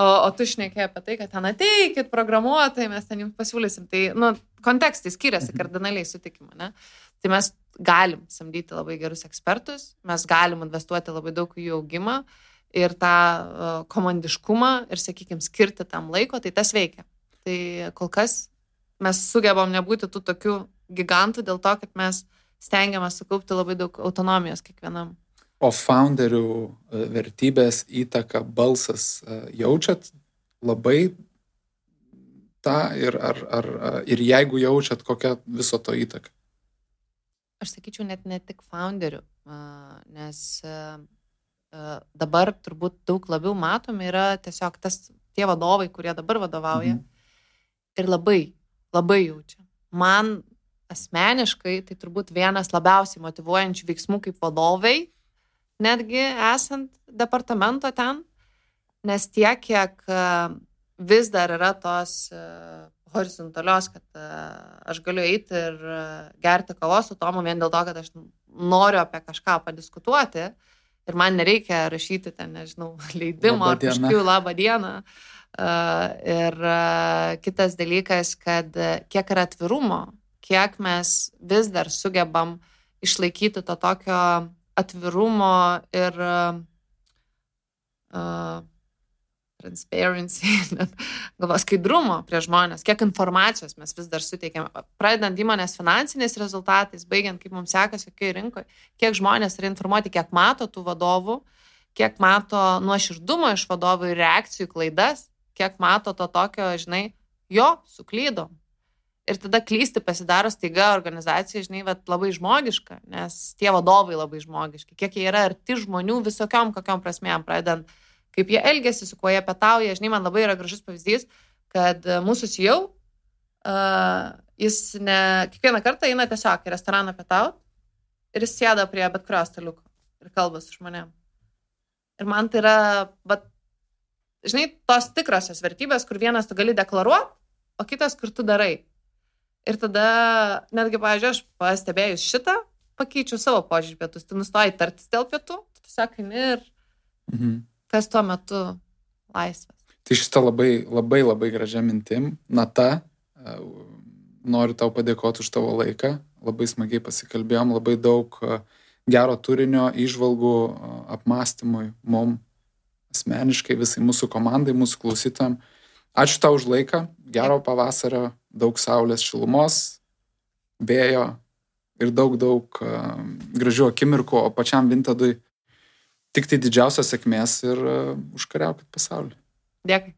o, o tu šnekėjai apie tai, kad ten ateikit programuotojai, mes ten jums pasiūlysim. Tai, nu, kontekstai skiriasi kardinaliai sutikimą, ne? Tai mes galim samdyti labai gerus ekspertus, mes galim investuoti labai daug į jų augimą ir tą komandiškumą ir, sakykime, skirti tam laiko, tai tas veikia. Tai kol kas mes sugebam nebūti tų tokių gigantų dėl to, kad mes stengiamės sukaupti labai daug autonomijos kiekvienam. O founderių e, vertybės, įtaka, balsas e, jaučiat labai tą ir, ar, ar, ir jeigu jaučiat, kokia viso to įtaka? Aš sakyčiau, net ne tik founderių, nes a, dabar turbūt daug labiau matomi yra tiesiog tas, tie vadovai, kurie dabar vadovauja Mhm. Ir labai, labai jaučia. Man asmeniškai tai turbūt vienas labiausiai motivuojančių veiksmų kaip vadovai, netgi esant departamento ten, nes tiek, kiek e, vis dar yra tos e, horizontalios, kad e, aš galiu eiti ir gerti kavos su Tomu vien dėl to, kad aš noriu apie kažką padiskutuoti ir man nereikia rašyti ten, nežinau, (laughs) leidimo ar kažkokių labą dieną. Ir kitas dalykas, kad kiek yra atvirumo, kiek mes vis dar sugebam išlaikyti to tokio atvirumo ir uh, transparency, (laughs) galvo skaidrumo prie žmonės, kiek informacijos mes vis dar suteikiame, pradedant įmonės finansiniais rezultatais, baigiant kaip mums sekasi, kokiai rinkoje, kiek žmonės yra informuoti, kiek mato tų vadovų, kiek mato nuoširdumo iš vadovų ir reakcijų klaidas, kiek mato to tokio, žinai, jo, suklydom. Ir tada klysti pasidaro staiga organizacija, žinai, bet labai žmogiška, nes tie vadovai labai žmogiški, kiek jie yra arti žmonių visokiom kokiam prasmėm, pradedant kaip jie elgesi, su kuo jie petauja. Žinai, man labai yra gražus pavyzdys, kad e, mūsų jau, uh, jis ne, kiekvieną kartą eina tiesiog į restoraną petauti ir jis sėda prie bet kurio staliuko ir kalba su žmonėm. Ir man tai yra, bet, žinai, tos tikrosios vertybės, kur vienas tu gali deklaruoti, o kitas, kur tu darai. Ir tada, netgi, pavyzdžiui, aš pastebėjus šitą, pakeičiau savo požiūrį pietus. Tu nustoji tartis dėl pietų, tu tiesiog eini ir mhm kas tuo metu laisvas. Tai šitą labai, labai, labai gražią mintim. Nata, e, noriu tau padėkoti už tavo laiką. Labai smagiai pasikalbėjom, labai daug e, gero turinio, išvalgų, e, apmąstymui mum asmeniškai, visai mūsų komandai, mūsų klausytam. Ačiū tau už laiką, gero pavasario, daug saulės šilumos, vėjo ir daug, daug gražių akimirkų, o pačiam Vintadui tik tai didžiausios sėkmės ir uh, užkariaukit pasaulį. Dėkui.